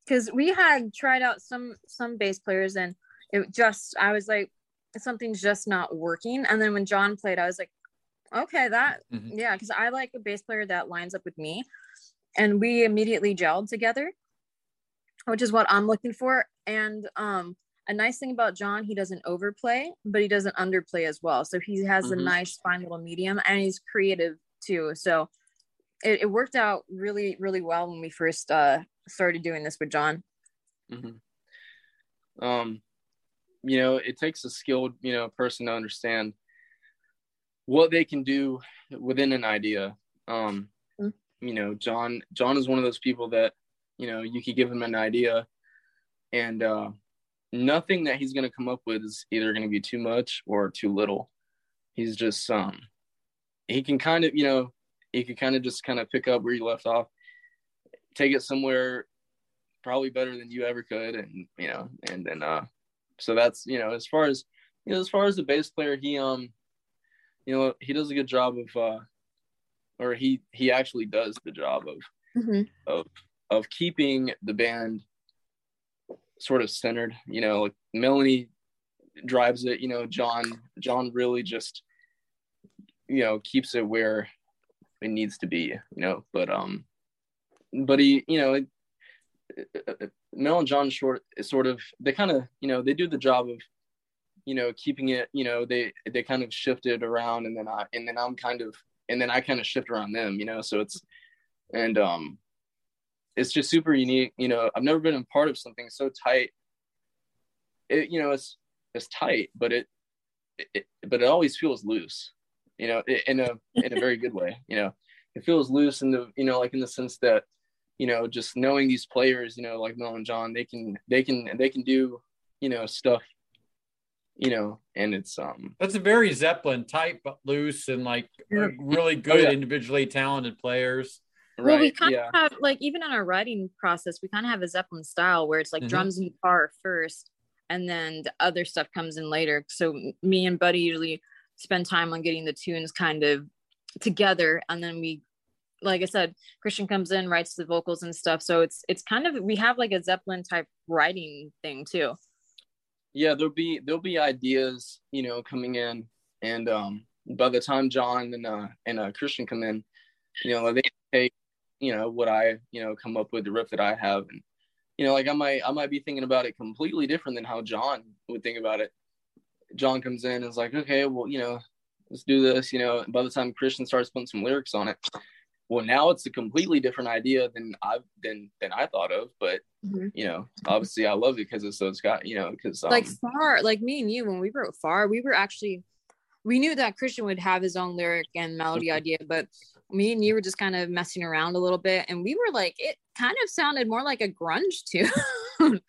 because we had tried out some some bass players and it just I was like something's just not working. And then when John played, I was like, okay, that Mhm. yeah, because I like a bass player that lines up with me, and we immediately gelled together, which is what I'm looking for. And um, a nice thing about John, he doesn't overplay, but he doesn't underplay as well. So he has a Mhm. nice fine little medium, and he's creative too. So it, it worked out really, really well when we first uh, started doing this with John. hmm Um, you know, it takes a skilled, you know, person to understand what they can do within an idea. Um, Mm. you know, John, John is one of those people that, you know, you could give him an idea and uh, nothing that he's going to come up with is either going to be too much or too little. He's just, um, he can kind of, you know, he can kind of just kind of pick up where you left off, take it somewhere probably better than you ever could and you know and then uh so that's you know as far as you know as far as the bass player he um you know he does a good job of uh or he he actually does the job of Mm-hmm. of of keeping the band sort of centered you know like melanie drives it you know john john really just you know keeps it where it needs to be you know but um but he you know it, Mel and John short sort of they kind of you know they do the job of you know keeping it you know they they kind of shifted around and then I and then I'm kind of and then I kind of shift around them you know so it's and um it's just super unique. You know, I've never been a part of something so tight. It you know it's it's tight, but it, it but it always feels loose. You know, in a in a very good way. You know, it feels loose in the you know like in the sense that you know just knowing these players you know like Mel and John they can they can they can do you know stuff you know and it's um That's a very Zeppelin type, but loose and like really Oh, good yeah. individually talented players. Well, we kind yeah of have like even in our writing process, we kind of have a Zeppelin style where it's like Mhm. drums and guitar first, and then the other stuff comes in later. So me and Buddy usually spend time on getting the tunes kind of together, and then we, like I said, Christian comes in, writes the vocals and stuff. So it's it's kind of we have like a Zeppelin type writing thing too. yeah there'll be there'll be ideas you know coming in and um by the time john and uh and uh christian come in you know they take you know what i you know come up with the riff that i have. And you know like i might i might be thinking about it completely different than how john would think about it. John comes in and is like okay well you know let's do this you know. And by the time christian starts putting some lyrics on it well now it's a completely different idea than i've than than i thought of. But Mhm. you know obviously i love it because it's so it's got you know because um, like far like me and you when we wrote far we were actually we knew that christian would have his own lyric and melody idea but me and you were just kind of messing around a little bit and we were like it kind of sounded more like a grunge tune.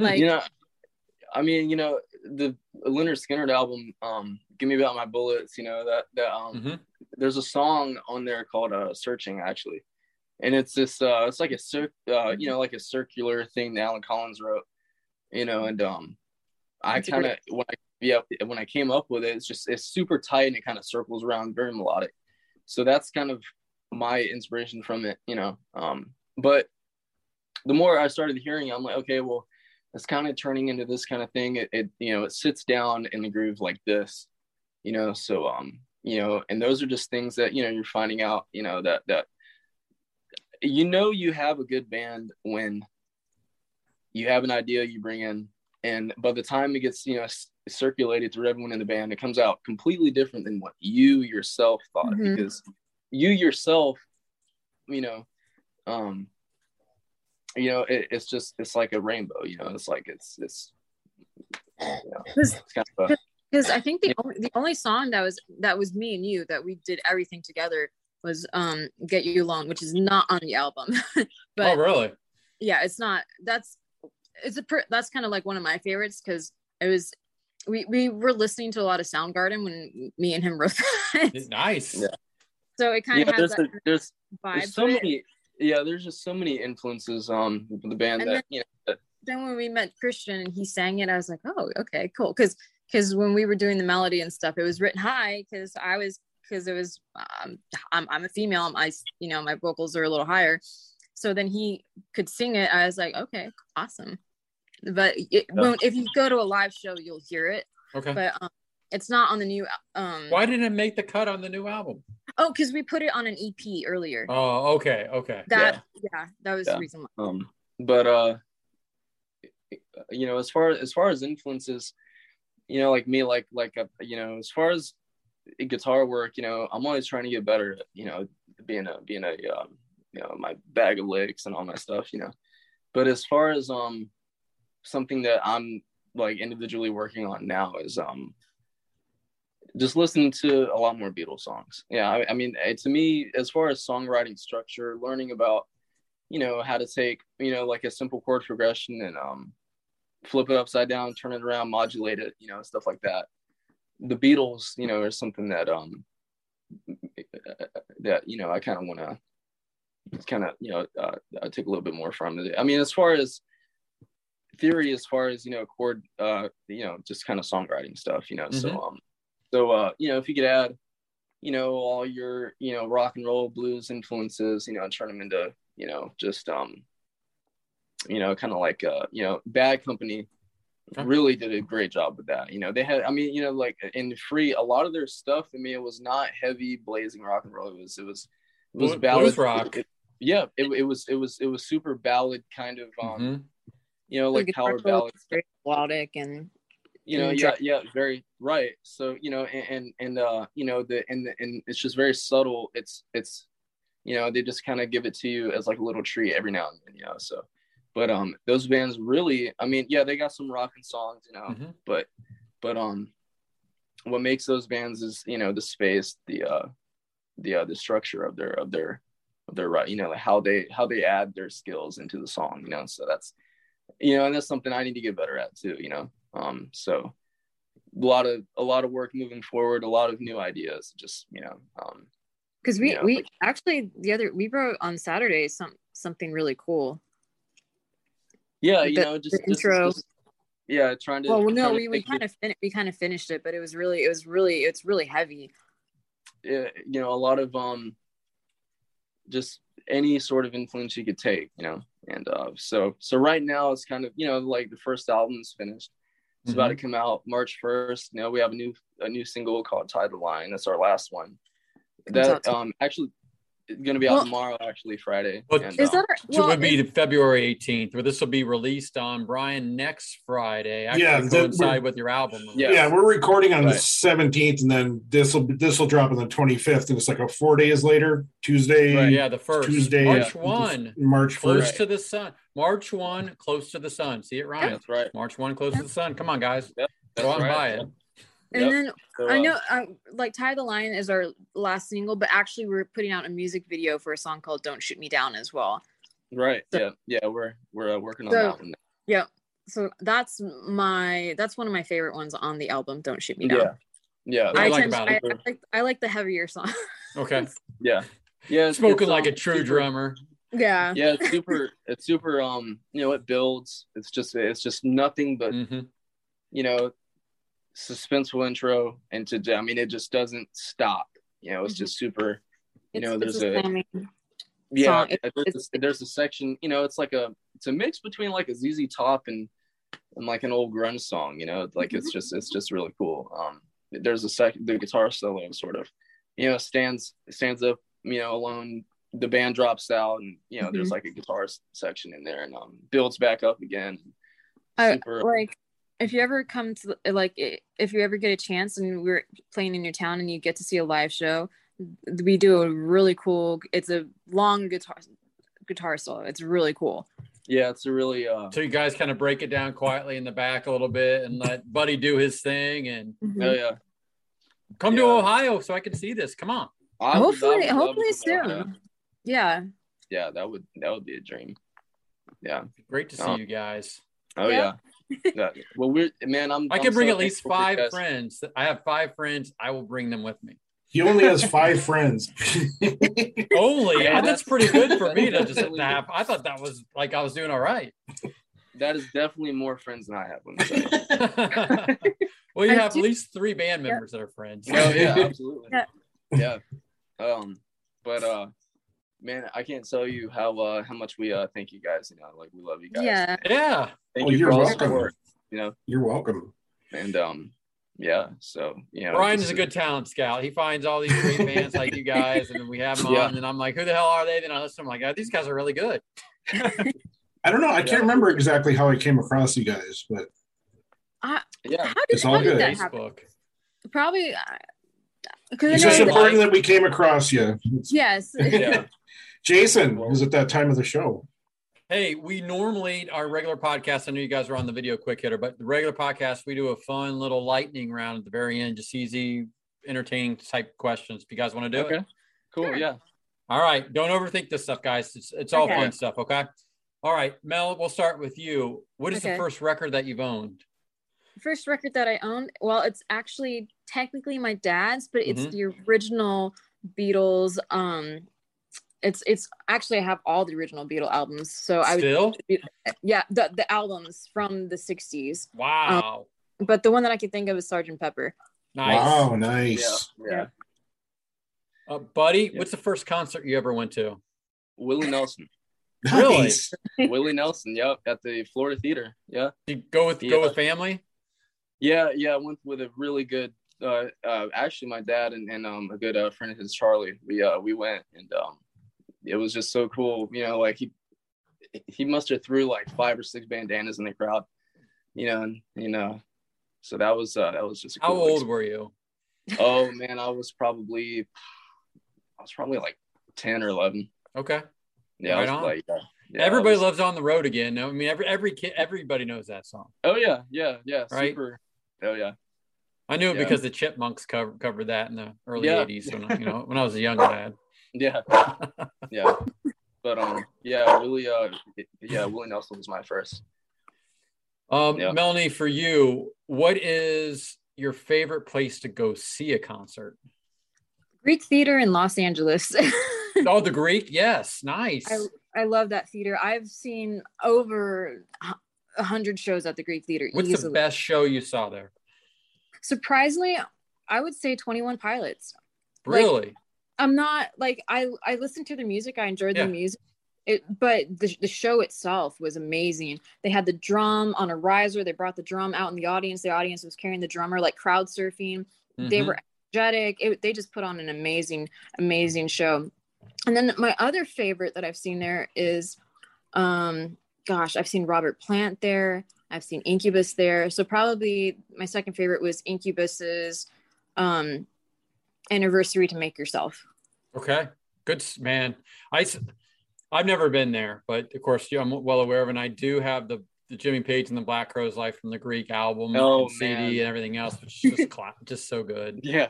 Like you know i mean you know the Lynyrd Skynyrd album um give me about my bullets you know that that um Mhm. there's a song on there called uh searching actually. And it's this uh it's like a cir- uh you know like a circular thing that allen collins wrote you know and um i That's a kind of when i yeah when i came up with it it's just it's super tight and it kind of circles around very melodic so that's kind of my inspiration from it you know um but the more i started hearing i'm like okay well it's kind of turning into this kind of thing. It, it you know it sits down in the groove like this you know so um you know and those are just things that you know you're finding out you know that that you know you have a good band when you have an idea you bring in and by the time it gets you know s- circulated through everyone in the band it comes out completely different than what you yourself thought Mhm. because you yourself you know um you know it, it's just it's like a rainbow you know it's like it's it's you know, Because- it's kind of a, because i think the only the only song that was that was me and you that we did everything together was um get you alone which is not on the album but oh, really? yeah it's not that's it's a per, that's kind of like one of my favorites because it was we we were listening to a lot of soundgarden when me and him wrote that Nice. Yeah. so it kind yeah of has there's that a, there's vibe there's so to it. many yeah there's just so many influences on the band And that then- you know that, then when we met christian and he sang it i was like oh okay cool because because when we were doing the melody and stuff it was written high because i was because it was um, I'm, I'm a female I'm, i you know my vocals are a little higher so then he could sing it i was like okay awesome but it, when, if you go to a live show you'll hear it Okay. but um, it's not on the new um Why didn't it make the cut on the new album? oh because we put it on an ep earlier Oh, okay, okay. that yeah. that was Yeah. the reason why um but uh you know as far as far as influences you know like me like like uh, you know as far as guitar work you know i'm always trying to get better at you know being a being a um, you know my bag of licks and all my stuff you know but as far as um something that i'm like individually working on now is um just listening to a lot more Beatles songs. Yeah, I, I mean, eh, to me, as far as songwriting structure, learning about you know how to take you know like a simple chord progression and um flip it upside down turn it around modulate it you know stuff like that the beatles you know is something that um that you know i kind of want to kind of you know uh, uh, take a little bit more from it i mean as far as theory as far as you know chord uh you know just kind of songwriting stuff you know so Mhm. um so uh you know if you could add you know all your you know rock and roll blues influences you know and turn them into you know just um you know kind of like uh you know bad company really did a great job with that you know they had i mean you know like in free a lot of their stuff i mean it was not heavy blazing rock and roll it was it was it was ballad rock. it- yeah it, it was it was it was super ballad kind of um Mhm. You know like power solo ballad very melodic and you know and yeah yeah very right. So you know and and, and uh you know the and the, and it's just very subtle. It's it's you know they just kind of give it to you as like a little treat every now and then you know so. But um those bands really i mean yeah they got some rocking songs you know Mhm. but but um what makes those bands is you know the space the uh the uh the structure of their of their of their right you know how they how they add their skills into the song you know so that's you know and that's something i need to get better at too you know um so a lot of a lot of work moving forward a lot of new ideas just you know um Because we Yeah, we like- actually the other we wrote on Saturday some something really cool. yeah you The- know just, the just- intro. just- yeah trying to Well, no, we, we kind of fin- we kind of finished it, but it was really it was really it's really heavy. yeah, you know a lot of um just any sort of influence you could take you know and uh so so right now it's kind of you know like the first album's finished. It's about to Mm-hmm. come out march 1st you know we have a new a new single called tie the line. That's our last one. That um actually gonna be out Well- tomorrow actually friday Well, and, Is um, that our, So it would be February 18th, where this will be released on Brian next Friday. Actually, Yeah, coincide with your album. Yeah. Yeah, we're recording on the 17th, and then this will this will drop on the 25th, and it's like a four days later, Tuesday, Right, Yeah, the first Tuesday, March yeah. one, March close first. to the sun. March one, close to the sun. See it, Ryan? that's right March one, close to the sun. Come on, guys, That's go out and right. buy it. And Yep. then So, I know uh, like Tie the Line is our last single, but actually we're putting out a music video for a song called Don't Shoot Me Down as well. right So- yeah yeah we're we're uh, working on So- that one Yeah. So that's my that's one of my favorite ones on the album Don't Shoot Me Down. yeah yeah What do I, like tend- about I, it? I like I like the heavier song. Okay, yeah yeah it's- spoken it's, like a um, true super- drummer. yeah. yeah it's super it's super um you know it builds it's just it's just nothing but hmm you know suspenseful intro and to i mean it just doesn't stop. You know it's Mhm. just super you know there's it's a yeah there's, it's- a, there's a section you know it's like a it's a mix between like a zz top and and like an old grunge song you know like it's just it's just really cool. Um there's a second the guitar solo sort of you know stands stands up you know alone the band drops out and you know there's Mhm. like a guitar section in there and um builds back up again. I, super like if you ever come to like if you ever get a chance and we're playing in your town and you get to see a live show we do a really cool it's a long guitar guitar solo. It's really cool. Yeah it's a really uh So you guys kind of break it down quietly in the back a little bit and let Buddy do his thing and oh yeah. come to Ohio so I can see this. Come on. I hopefully would hopefully to go soon yeah. Yeah that would that would be a dream. Yeah. Great to see Oh. you guys. oh Yeah. yeah, yeah. well we're man i'm I I'm can bring so at least thankful for you five guys. friends. I have five friends. I will bring them with me. He only has five friends. Only Yeah, that's that's- pretty good for me to just Definitely. to have. I thought that was like I was doing all right. that is definitely more friends than i have let me tell you. well, you I have do- at least three band Yeah. members that are friends. oh yeah absolutely Yeah. yeah um but uh man i can't tell you how uh how much we uh thank you guys you know like we love you guys yeah yeah. thank Oh, you you're for all the welcome. support you know You're welcome. and um yeah so you know Brian's a good talent scout. He finds all these great bands like you guys, and then we have them Yeah. on. And I'm like, who the hell are they? Then I listen. I'm like, oh, these guys are really good. I don't know. I can't remember exactly how I came across you guys, but yeah how did, It's how all did good. that happen Facebook. probably because it's just know that, important that we came across you. yes yeah Jason was at that time of the show. Hey, we normally our regular podcast. I know you guys are on the video quick hitter, but the regular podcast we do a fun little lightning round at the very end, just easy, entertaining type questions. If you guys want to do okay it, cool Sure. yeah all right. Don't overthink this stuff, guys. It's it's all Okay. fun stuff. Okay. All right, Mel. We'll start with you. What is the first record that you've owned? first record that I owned, well, it's actually technically my dad's, but it's Mhm. the original Beatles. Um, it's it's actually I have all the original Beatle albums. So I would, Still, yeah, the the albums from the '60s. wow, But the one that I could think of is Sergeant Pepper. nice. Wow, nice. yeah Uh, buddy, Yeah. what's the first concert you ever went to? willie nelson Really? Willie nelson yep at the florida theater yeah Did you go with Yeah. go with family? Yeah, yeah, I went with a really good. Uh, uh, actually, my dad and, and um, a good uh, friend of his, Charlie. We uh, we went and um, it was just so cool. You know, like he he must have threw like five or six bandanas in the crowd. You know, and you know, so that was uh, that was just a How old ex- were you? Oh man, I was probably I was probably like ten or eleven. Okay. Yeah, Right I was on. like, yeah, yeah, Everybody was- loves on the road again. I mean, every every kid, everybody knows that song. Oh yeah, yeah, yeah. Right? Super. Oh yeah. I knew it Yeah. because the Chipmunks covered covered that in the early Yeah. '80s when I, you know when I was a young lad. Yeah. yeah. But um, yeah, Willie. Uh, yeah, Willie Nelson was my first. Um, Yeah. Melanie, for you, what is your favorite place to go see a concert? Greek theater in Los Angeles. oh, the Greek. Yes, nice. I, I love that theater. I've seen over a hundred shows at the Greek theater. What's the best show you saw there? Surprisingly, I would say Twenty One Pilots. Like, Really? I'm not like I I listened to the music. I enjoyed Yeah. the music. It, but the, the show itself was amazing. They had the drum on a riser. They brought the drum out in the audience. The audience was carrying the drummer, like crowd surfing. They Mhm. were energetic. It, they just put on an amazing, amazing show. And then my other favorite that I've seen there is, um, gosh, I've seen Robert Plant there. I've seen Incubus there. So probably my second favorite was Incubus's um, anniversary to make yourself. Okay, good s- man. I've never been there, but of course, yeah, I'm well aware of, and I do have the the Jimmy Page and the Black Crowes Life from the Greek album Oh, and CD man. and everything else, which is just cla- just so good, Yeah.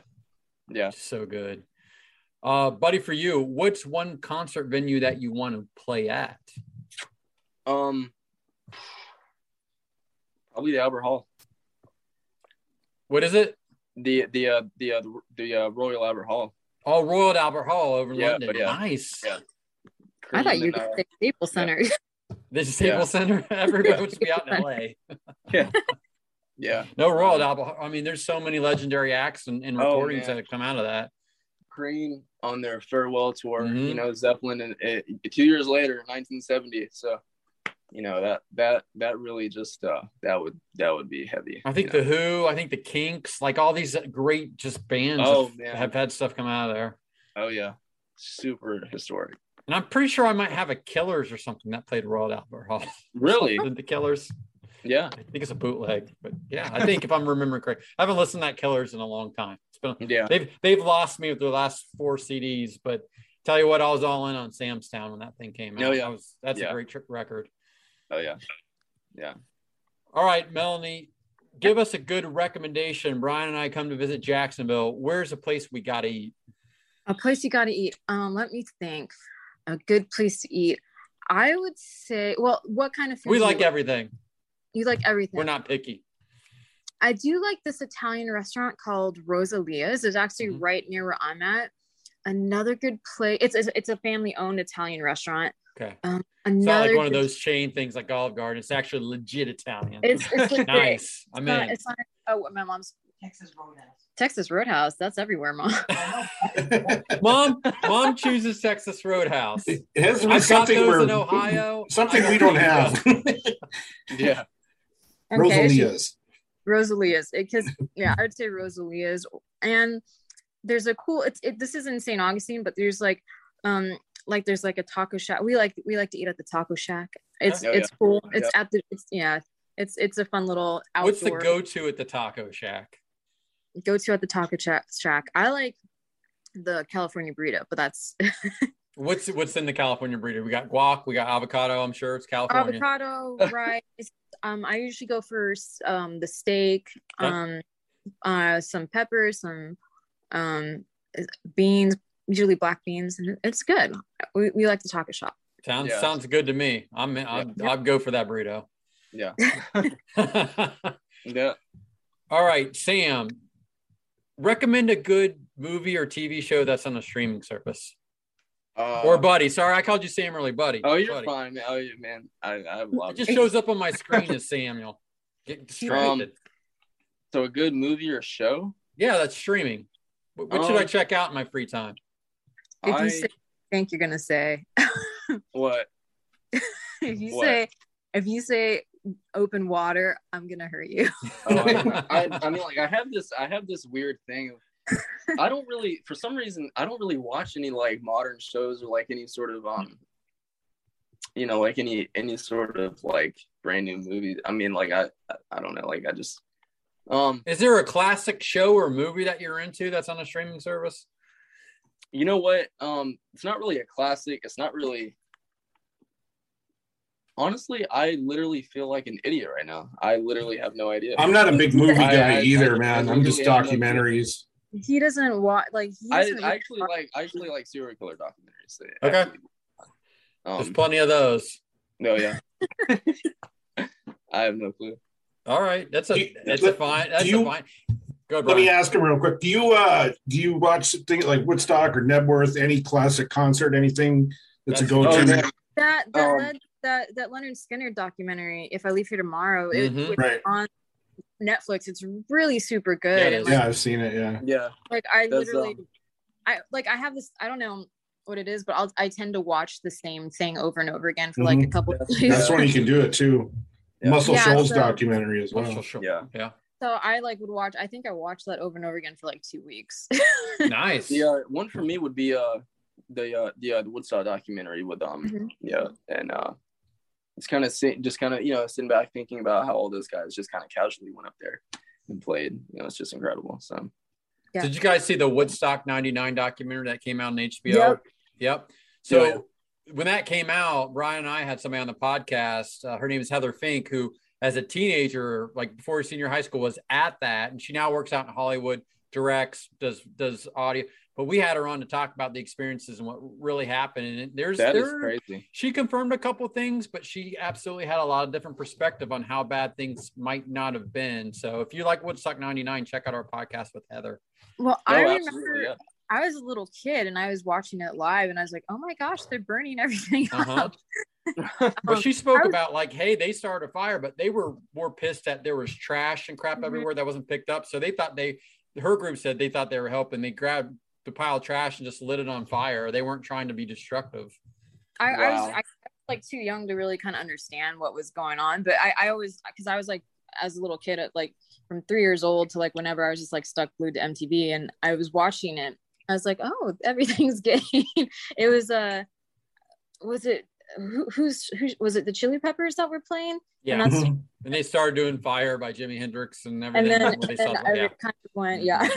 Yeah. just so good. Uh, buddy, for you, what's one concert venue that you want to play at? Um. Probably the Albert Hall. What is it? The the uh, the uh, the uh, Royal Albert Hall. Oh, Royal Albert Hall over in Yeah, London. yeah. Nice. Yeah. I thought you and, uh, could say Staples Center. The Staples Center. Everybody wants to be out in LA. yeah. Yeah. No, Royal Albert. I mean, there's so many legendary acts and, and Oh, recordings man. that have come out of that. Cream on their farewell tour. Mhm. You know, Zeppelin, and uh, two years later, 1970. So, you know that that that really just uh that would that would be heavy. I think the Who, I think the Kinks, like all these great just bands Oh, have, have had stuff come out of there. Oh yeah, super historic. And I'm pretty sure I might have a Killers or something that played Royal Albert Hall. Really? The Killers? Yeah. I think it's a bootleg, but yeah, I think if I'm remembering correct, I haven't listened to that Killers in a long time. It's been Yeah. they've they've lost me with their last four CDs, but tell you what, I was all in on Sam's Town when that thing came out. Oh, yeah. I was, that's Yeah. a great record. Oh yeah. Yeah. All right, Melanie, give us a good recommendation. Brian and I come to visit Jacksonville. Where's a place we got to eat? A place you got to eat. Um, let me think. A good place to eat. I would say. Well, what kind of food? We do you like everything. You like everything. We're not picky. I do like this Italian restaurant called Rosalia's. It's actually Mhm. right near where I'm at. Another good place. It's it's, it's a family owned Italian restaurant. Okay. Um, It's not another like one of those chain things like Olive Garden. It's actually legit Italian. It's, it's legit. nice. It's I'm not, in. it's not. Oh, my mom's Texas Roadhouse. Texas Roadhouse. That's everywhere, mom. Mom, mom chooses Texas Roadhouse. It has to be I've something those where in Ohio. something I we don't these. have. Yeah. Okay, she- Rosalia's. Rosalia's because yeah i would say rosalia's and there's a cool it's it, this is in st augustine but there's like um like there's like a taco shack we like we like to eat at the taco shack it's Oh, it's yeah. cool it's Yeah. at the it's yeah it's it's a fun little outdoor What's the go-to at the taco shack? go to at the taco shack shack i like the california burrito but that's What's what's in the California burrito? We got guac, we got avocado. I'm sure it's California. avocado rice um i usually go for um the steak Okay. um uh some peppers some um beans usually black beans and it's good we, we like the taco shop Sounds Yeah. sounds good to me. I'm I'm Yeah. I'd go for that burrito. Yeah. All Yeah. right, Sam. Recommend a good movie or TV show that's on a streaming service. Uh, or Buddy. Sorry, I called you Sam early, Buddy. Oh, you're Buddy. fine. Oh, yeah, man. I I love It just it. shows up on my screen as Samuel. Get distracted. So a good movie or show? yeah, that's streaming. What, what should I Um, check out in my free time? If I you say think you're gonna say what? if you What? say if you say open water i'm gonna hurt you Oh, I, I, I mean, like I have this, I have this weird thing. I don't really, for some reason, I don't really watch any like modern shows or like any sort of um, you know, like any any sort of like brand new movie. I mean, like I, I, I don't know, like I just, um, Is there a classic show or movie that you're into that's on a streaming service? You know what? Um, it's not really a classic. It's not really. Honestly, I literally feel like an idiot right now. I literally have no idea. I'm not a big movie guy I- either, I- man. I I'm just really have no clue. documentaries. He doesn't watch like he I, doesn't I actually like I actually like serial killer documentaries. Okay. actually, There's Um, plenty of those. no, yeah. I have no clue. All right, that's a Do you- that's a fine. That's you- a fine. Go ahead, Let me ask him real quick. Do you uh do you watch things like Woodstock or Knebworth, any classic concert, anything that's, That's- a go-to? Oh, that that Um, led, that that Lynyrd Skynyrd documentary. If I leave here tomorrow, it, Mhm. it's Right. on Netflix. It's really super good. Yeah, it and, is. like, Yeah, I've seen it. Yeah. Yeah. like I That's, literally, um, I like I have this. I don't know what it is, but I'll I tend to watch the same thing over and over again for like a Mhm. couple of That's- days. That's when you can do it too. Yeah. Muscle Yeah, Shoals so- documentary as well. Social show. Yeah. Yeah. So I like would watch. I think I watched that over and over again for like two weeks. Nice. The uh, one for me would be uh the uh the, uh, the Woodstock documentary with um Mhm. yeah and uh it's kind of sit, just kind of you know sitting back thinking about how all those guys just kind of casually went up there and played. You know, it's just incredible. So Yeah. Did you guys see the Woodstock 99 documentary that came out on HBO? Yep. Yep. So Yeah. when that came out, Brian and I had somebody on the podcast. Uh, her name is Heather Fink, who, as a teenager, like before senior high school, was at that, and she now works out in Hollywood, directs, does does audio. But we had her on to talk about the experiences and what really happened. And there's that is there, crazy. she confirmed a couple things, but she absolutely had a lot of different perspective on how bad things might not have been. So if you like Woodstock 99, check out our podcast with Heather. well, No, I remember yeah. I was a little kid and I was watching it live, and I was like, "Oh my gosh, they're burning everything Uh-huh. up." But Um, she spoke was- about like, hey, they started a fire, but they were more pissed that there was trash and crap Mhm. everywhere that wasn't picked up. So they thought they, her group said they thought they were helping. They grabbed the pile of trash and just lit it on fire. They weren't trying to be destructive. I, I was Wow. I was like too young to really kind of understand what was going on, but I, I always because I was like as a little kid at like from three years old to like whenever I was just like stuck glued to MTV and I was watching it, I was like, oh, everything's gay. it was uh, was it who, who's who was it the Chili Peppers that were playing? Yeah. And that's. And they started doing fire by Jimi Hendrix and and everything. then, and then I yeah. kind of went, yeah.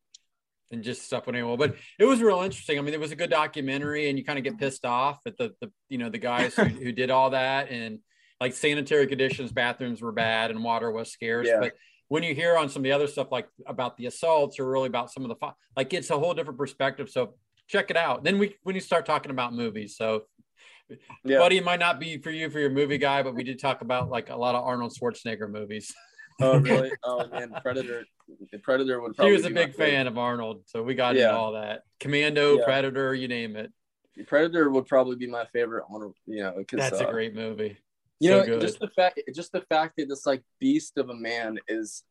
and just stuff went well. But it was real interesting. I mean, it was a good documentary, and you kind of get pissed off at the, the you know the guys who, who did all that, and like sanitary conditions, bathrooms were bad, and water was scarce. Yeah. But when you hear on some of the other stuff, like about the assaults, or really about some of the like, it's a whole different perspective. So check it out. Then we when you start talking about movies, so. Yeah. Buddy might not be for you for your movie guy, but we did talk about like a lot of Arnold Schwarzenegger movies. Oh really? Oh man, Predator. The Predator would He was a big favorite. fan of Arnold, so we got Yeah. into all that. Commando, Yeah. Predator, you name it. Predator would probably be my favorite on you know because That's uh, a great movie. You so know good. just the fact just the fact that this like beast of a man is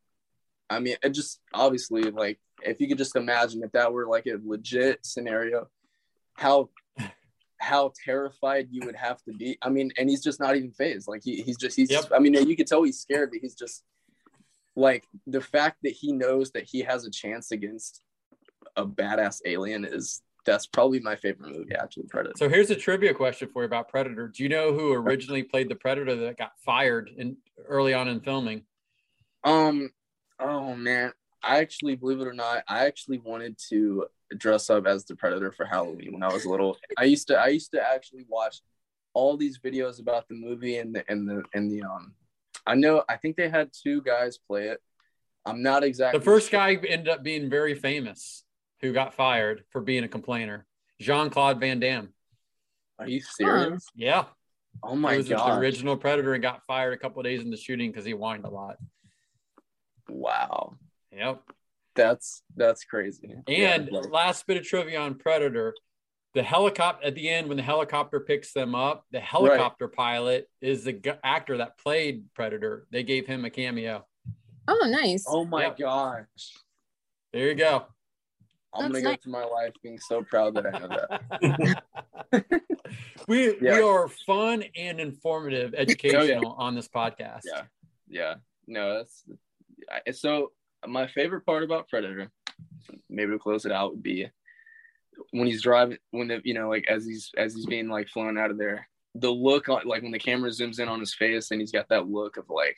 i mean it just obviously like if you could just imagine if that were like a legit scenario how how terrified you would have to be i mean and he's just not even phased like he, he's just he's Yep. i mean you could tell he's scared but he's just like the fact that he knows that he has a chance against a badass alien is that's probably my favorite movie actually predator So here's a trivia question for you about Predator. Do you know who originally played the Predator that got fired in early on in filming? Um, oh man, I actually believe it or not, I actually wanted to dress up as the Predator for Halloween when I was little. I used to, I used to actually watch all these videos about the movie and the and the and the um. I know, I think they had two guys play it. I'm not exactly The first sure. guy ended up being very famous who got fired for being a complainer. Jean Claude Van Damme. Are you serious? Yeah. Oh my he was the original Predator and got fired a couple of days in the shooting because he whined a lot. Wow, Yep. that's that's crazy. And Yeah, last bit of trivia on Predator. The helicopter at the end, when the helicopter picks them up, the helicopter pilot is the g- actor that played Predator. They gave him a cameo. Oh, nice. oh my Yep. gosh, There you go. I'm That's gonna go nice. through my life being so proud that I know that. we we are fun and informative, educational on this podcast. Yeah. yeah no that's I- so my favorite part about predator maybe to close it out would be when he's driving when the you know like as he's as he's being like flown out of there the look on like when the camera zooms in on his face and he's got that look of like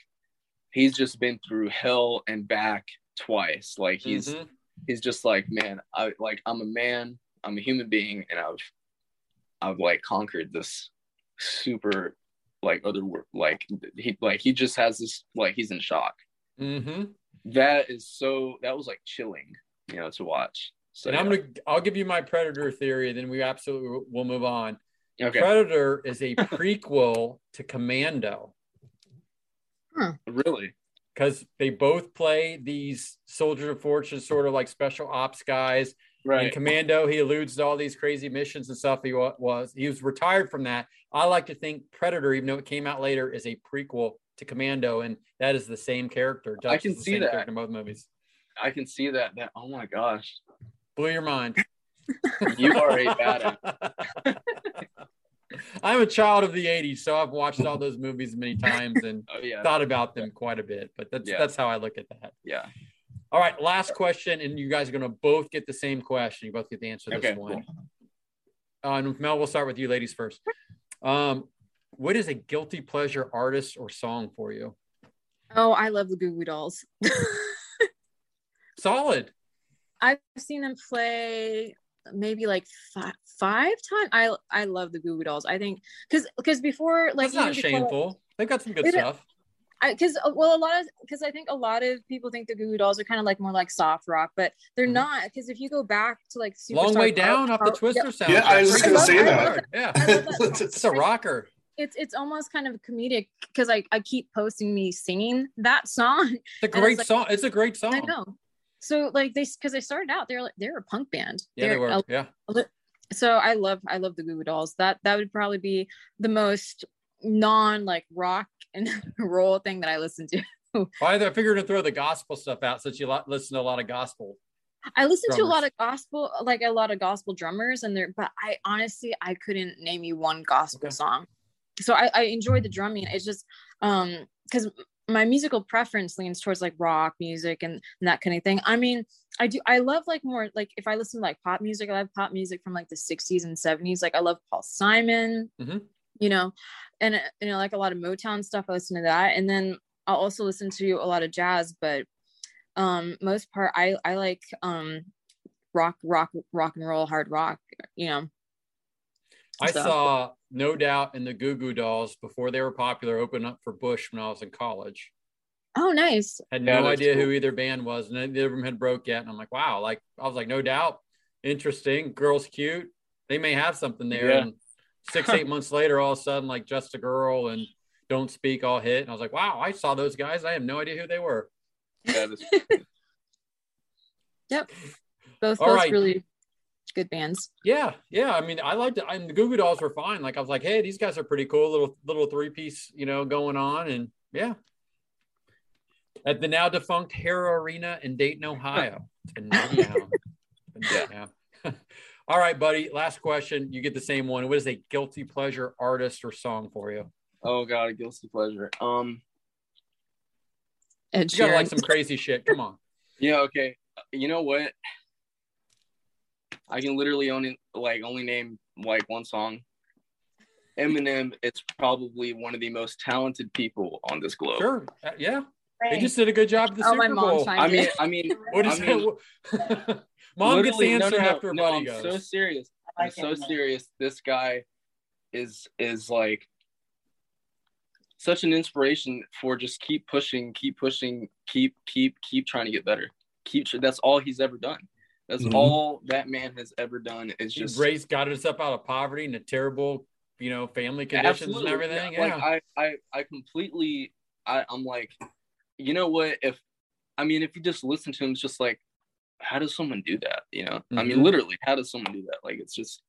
he's just been through hell and back twice like he's Mhm. He's just like man i like i'm a man I'm a human being and I've I've like conquered this super like other wor- like he like he just has this like he's in shock. Mm-hmm. That is so that was like chilling, you know, to watch. So and I'm gonna I'll give you my Predator theory, and then we absolutely will move on. okay. Predator is a prequel to Commando Really? Because they both play these soldiers of fortune, sort of like special ops guys. In Right. Commando, he alludes to all these crazy missions and stuff. He was he was retired from that. I like to think Predator, even though it came out later, is a prequel to Commando, and that is the same character. I can see that. in both movies. I can see that that oh my gosh. Blew your mind. You are a badass. I'm a child of the '80s, so I've watched all those movies many times and Oh yeah. thought about them quite a bit. But that's Yeah. that's how I look at that. Yeah. All right, last question, and you guys are going to both get the same question. You both get to answer this Okay, one. Uh, and Mel, we'll start with you, ladies first. Um, what is a guilty pleasure artist or song for you? Oh, I love the Goo Goo Dolls. Solid. I've seen them play maybe like five, five times. I I love the Goo Goo Dolls. I think because because before like That's not even before, shameful. They've got some good It- stuff. because well a lot of because I think a lot of people think the Goo Goo Dolls are kind of like more like soft rock, but they're Mhm. not. Because if you go back to like Long Superstar way Power- down off the Power- Twister yeah, soundtrack. Yeah, I was just gonna say hard. that. Yeah, that it's a rocker. it's it's almost kind of comedic because I I keep posting me singing that song. It's a it's great like- song. It's a great song. I know. So like they because they started out they're like they're a punk band. Yeah, they They're were. a- Yeah. so I love I love the Goo Goo Dolls. That that would probably be the most non like rock and roll thing that I listen to. Well, I figured to throw the gospel stuff out since you listen to a lot of gospel. I listen to a lot of gospel, like a lot of gospel drummers, and they're. But I honestly, I couldn't name you one gospel Okay. song. So I, I enjoy the drumming. It's just um because my musical preference leans towards like rock music and, and that kind of thing. I mean, I do. I love like more like if I listen to like pop music, I love pop music from like the '60s and '70s. Like I love Paul Simon. Mhm. You know, and you know like a lot of Motown stuff. I listen to that, and then I'll also listen to a lot of jazz, but um most part i i like um rock rock rock and roll hard rock you know I So- saw No Doubt and the Goo Goo Dolls before they were popular opened up for Bush when I was in college. oh nice Had Yeah, no that's idea cool. who either band was, and neither of them had broke yet. And I'm like, wow, like I was like, No Doubt, interesting. Girl's cute. They may have something there. Yeah. And six, eight months later, all of a sudden, like Just a Girl and Don't Speak all hit. And I was like, wow, I saw those guys. I have no idea who they were. yep. both All both right. really good bands Yeah, yeah. I mean, I liked it. I mean, the Goo Goo Dolls were fine. Like I was like, hey, these guys are pretty cool. Little little three piece, you know, going on, and yeah. At the now defunct Hara Arena in Dayton, Ohio. And now, yeah. All right, buddy. Last question. You get the same one. What is a guilty pleasure artist or song for you? oh god, a guilty pleasure. Um Ed You gotta like some crazy shit. Come on. yeah, okay. You know what? I can literally only like only name like one song. Eminem is probably one of the most talented people on this globe. Sure. Uh, yeah. They just did a good job at the oh Super my mom Bowl. I mean. I mean, What is I mean, that? Mom gets the literally- no, answer no, no, after a no, buddy I'm goes. so serious. I'm so serious. This guy is is like such an inspiration for just keep pushing, keep pushing, keep keep keep trying to get better. Keep that's all he's ever done. That's Mhm. all that man has ever done is just raised got us up out of poverty and a terrible, you know, family conditions and everything. Yeah, Yeah. Like I, I, I completely, I, I'm like, you know what? If, I mean, if you just listen to him, it's just like, how does someone do that? You know, I mean, Mhm. literally, how does someone do that? Like, it's just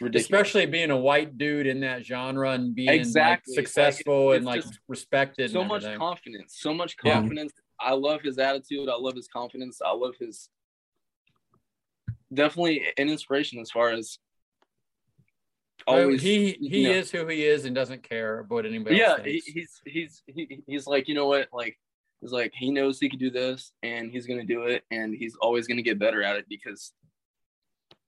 ridiculous. Especially being a white dude in that genre and being Exactly. like It's like, successful it's and like respected. so and much confidence, so much Yeah. confidence. I love his attitude. I love his confidence. I love his definitely an inspiration as far as always. he he you know, is who he is and doesn't care about anybody yeah else he, he's he's he, he's like you know what? Like he's like he knows he can do this and he's gonna do it and he's always gonna get better at it because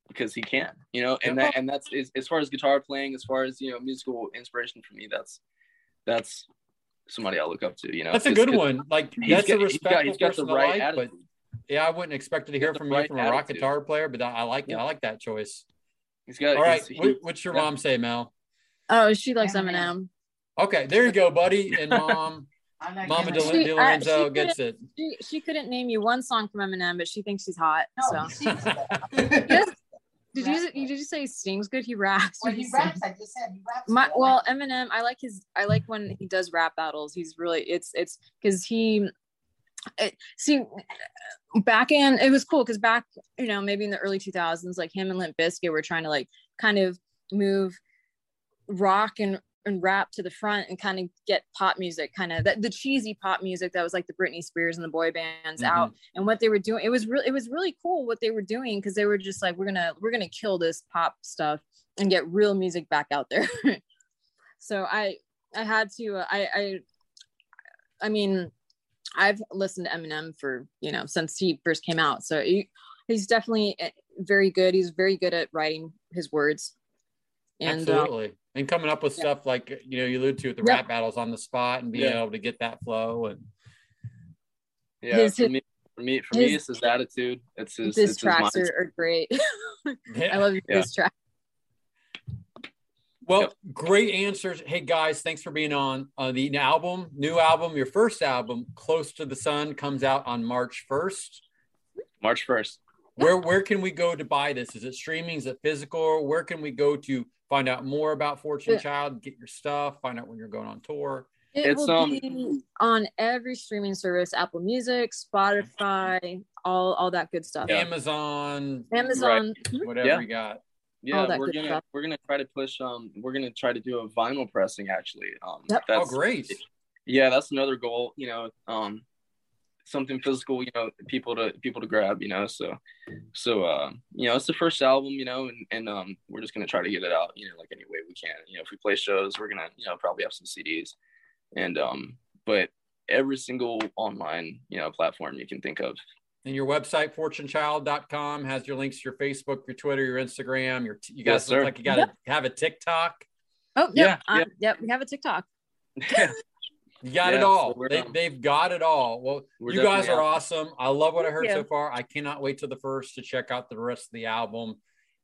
because he can you know? And that and that's as, as far as guitar playing as far as you know musical inspiration for me that's that's somebody I look up to you know? That's a good one. Like that's got, a he's got, respectful he's got the right like, attitude yeah, I wouldn't expect to hear the from you right from a rock attitude. guitar player, but I I like Yeah. I like that choice. He's got. All right, he's- what, he- what's your yeah. mom say, Mel? Oh, she likes Eminem. Okay, there you go, buddy. And mom, Mama De, She- De uh, Lorenzo she gets it. She she couldn't name you one song from Eminem, but she thinks she's hot. No, so he sings. Yes. Did you you did you say he sings good? He raps. When or he sings? raps, I just said he raps. My well, Eminem. I like his. I like when he does rap battles. He's really. It's it's because he. It, see, back in it was cool because back you know maybe in the early two thousands, like him and Limp Bizkit were trying to like kind of move rock and and rap to the front and kind of get pop music kind of that the cheesy pop music that was like the Britney Spears and the boy bands out and what they were doing it was really it was really cool what they were doing because they were just like we're gonna we're gonna kill this pop stuff and get real music back out there. So i i had to uh, i i i mean i've listened to eminem for you know since he first came out so he, he's definitely uh, very good he's very good at writing his words and uh, Absolutely. and coming up with stuff like you know you allude to with the Yeah. rap battles on the spot and being Yeah. able to get that flow and Yeah, His- for me, for me, for me, it's his attitude. It's his. his it's tracks his are, are great Yeah. i love your Yeah. diss track Well, Yep. great answers. Hey guys, thanks for being on. Uh, the album, new album, your first album, "Close to the Sun," comes out on March first. March first. Where where can we go to buy this? Is it streaming? Is it physical? Where can we go to find out more about Fortune Yeah. Child? Get your stuff. Find out when you're going on tour. It It's, will um, be on every streaming service: Apple Music, Spotify, all all that good stuff. Yeah. Amazon, Amazon. whatever Yeah. you got. Yeah, that we're gonna stuff. we're gonna try to push. Um, we're gonna try to do a vinyl pressing. Actually, um, Yep. Oh, that's great. yeah, that's another goal. You know, um, something physical. You know, people to people to grab. You know, so so uh, you know, it's the first album. You know, and and um, we're just gonna try to get it out. You know, like any way we can. You know, if we play shows, we're gonna you know probably have some CDs, and um, but every single online you know platform you can think of. And your website, fortunechild.com, has your links to your Facebook, your Twitter, your Instagram. Your you guys Yes, look sir. like you got to have a TikTok. Oh, Yeah, yep, yeah. um, yep. We have a TikTok. You got it all. so they, they've got it all. Well, we're you guys are out. awesome. I love what I heard Thank so far. I cannot wait till the first to check out the rest of the album.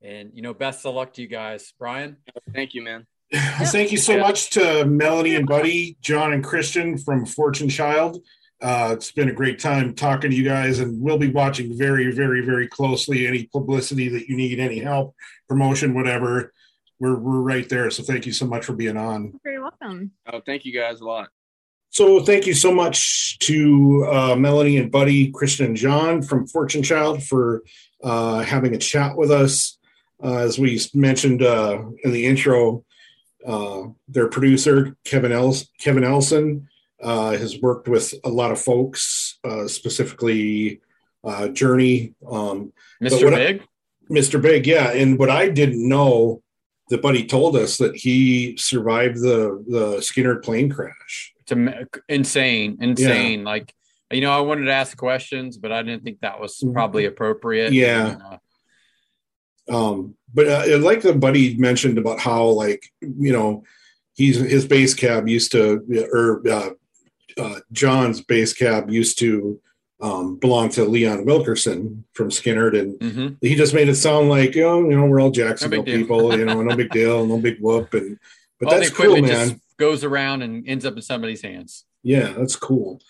And you know, best of luck to you guys, Brian. Thank you, man. Thank you so Yeah. much to Melanie and Buddy, John and Christian from Fortune Child. Uh, it's been a great time talking to you guys, and we'll be watching very, very, very closely any publicity that you need, any help, promotion, whatever. We're, we're right there. So thank you so much for being on. You're very welcome. Oh, thank you guys a lot. So thank you so much to uh, Melanie and Buddy, Christian and John from Fortune Child for uh, having a chat with us. Uh, as we mentioned uh, in the intro, uh, their producer Kevin Els- Kevin Elson uh, has worked with a lot of folks, uh, specifically uh, Journey, um, Mr. what I- Big. Mr. Big. Yeah, and what I didn't know that Buddy told us that he survived the the Skynyrd plane crash. It's am- insane, insane. Like, you know, I wanted to ask questions, but I didn't think that was probably appropriate. Yeah. And, uh, Um, but uh, like the buddy mentioned about how like you know he's his bass cab used to or uh, uh, John's bass cab used to um, belong to Leon Wilkerson from Skynyrd, and mhm. he just made it sound like you know, you know we're all Jacksonville deal. people, you know, no big deal, no big whoop, and but All that's cool, man. just goes around and ends up in somebody's hands. Yeah, that's cool.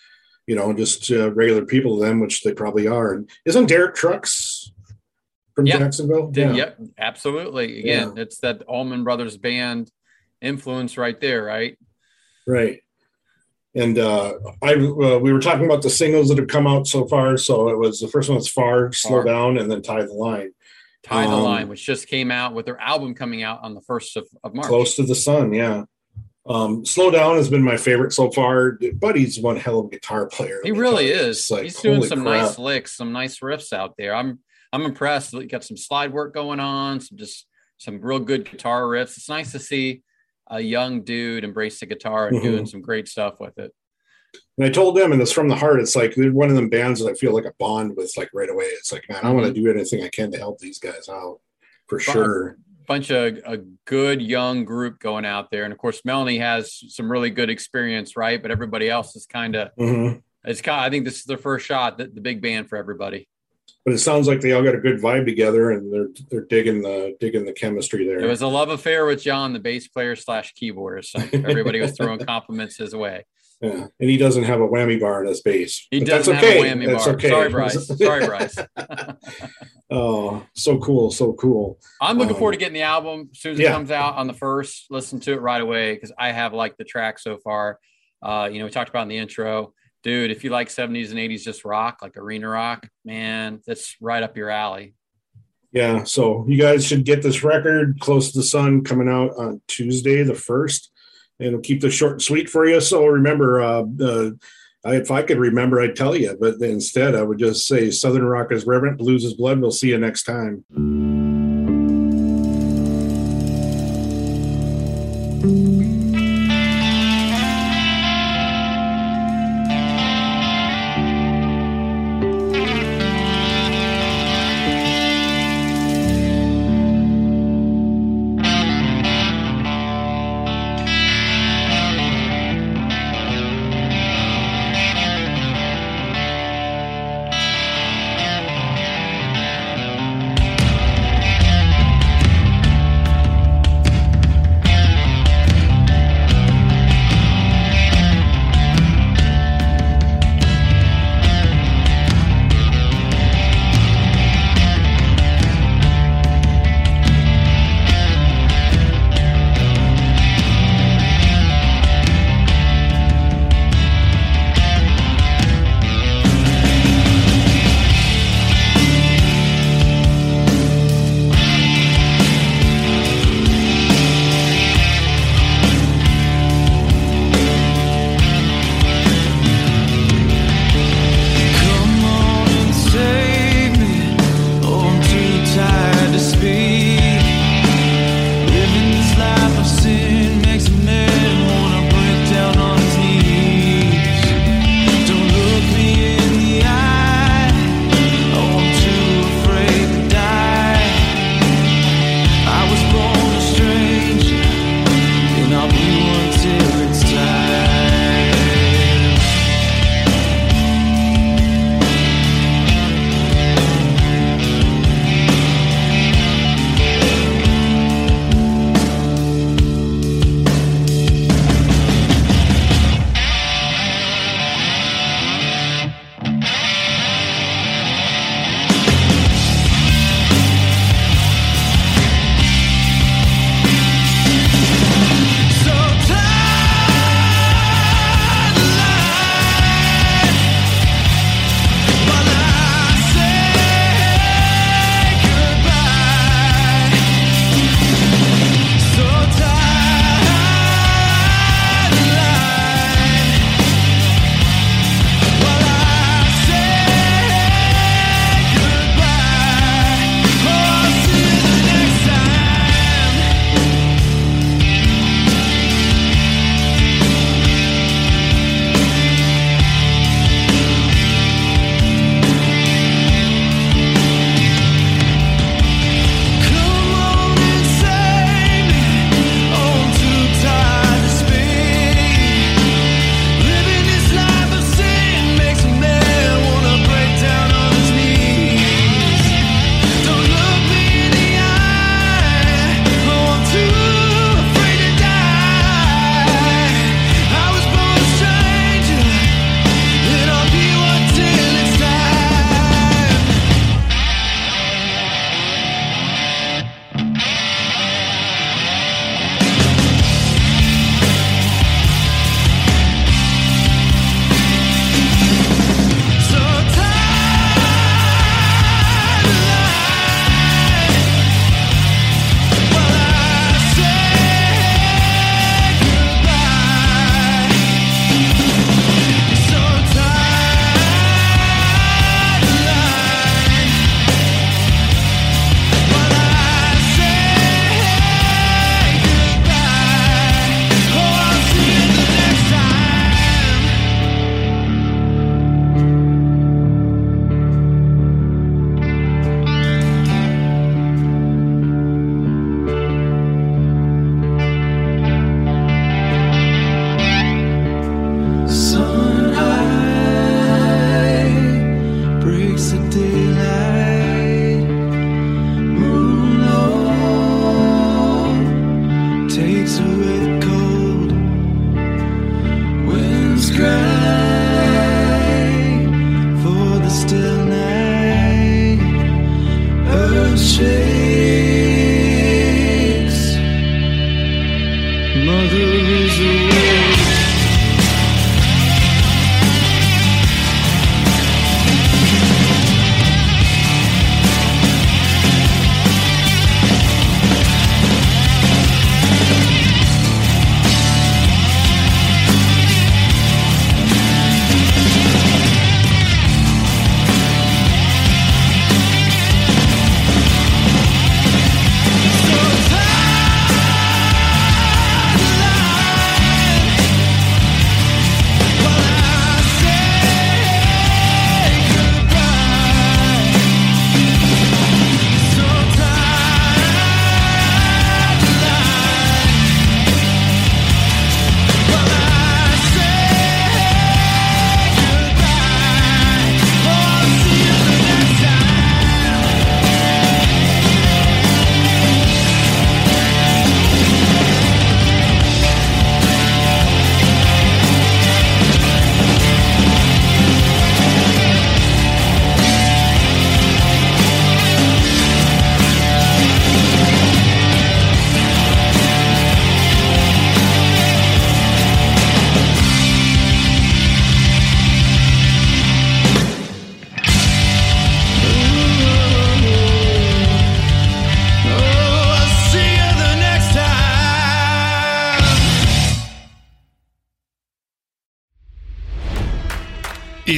You know, just uh, regular people to them, which they probably are. And isn't Derek Trucks from Yeah. Jacksonville? Did- Yep, absolutely. Again, Yeah. it's that Allman Brothers band influence right there, right? Right. And uh, I uh, we were talking about the singles that have come out so far. So it was the first one was Far, Slow. Down, and then Tie the Line. Tie the Um, Line, which just came out with their album coming out on the first of, of March. Close to the Sun, yeah. Um, Slow Down has been my favorite so far. Buddy's one hell of a guitar player. He really is. Like, He's doing some crap. nice licks, some nice riffs out there. I'm I'm impressed. He got some slide work going on, some just some real good guitar riffs. It's nice to see a young dude embrace the guitar and Mhm. doing some great stuff with it. And I told them, and it's from the heart. It's like they're one of them bands that I feel like a bond with, like right away. It's like, man, I want to Mm-hmm. do anything I can to help these guys out for sure. Bunch of a good young group going out there, and of course Melanie has some really good experience, right? But everybody else is kind of Mhm. it's kind. I think this is their first shot, the, the big band for everybody. But it sounds like they all got a good vibe together, and they're they're digging the digging the chemistry there. It was a love affair with John, the bass player slash keyboardist. So everybody was throwing compliments his way. Yeah, and he doesn't have a whammy bar in his bass. He But doesn't that's have okay. a whammy That's bar. okay. Sorry, Bryce. Sorry, Bryce. oh, so cool, so cool. I'm looking Um, forward to getting the album as soon as it yeah. comes out on the first. Listen to it right away because I have liked the track so far. Uh, you know, we talked about in the intro, dude. If you like 70s and 80s just rock, like arena rock, man, that's right up your alley. Yeah, so you guys should get this record, Close to the Sun, coming out on Tuesday, the first. And it'll keep this short and sweet for you. So remember, uh, uh, if I could remember, I'd tell you. But instead, I would just say Southern Rock is reverent, blues is blood. We'll see you next time.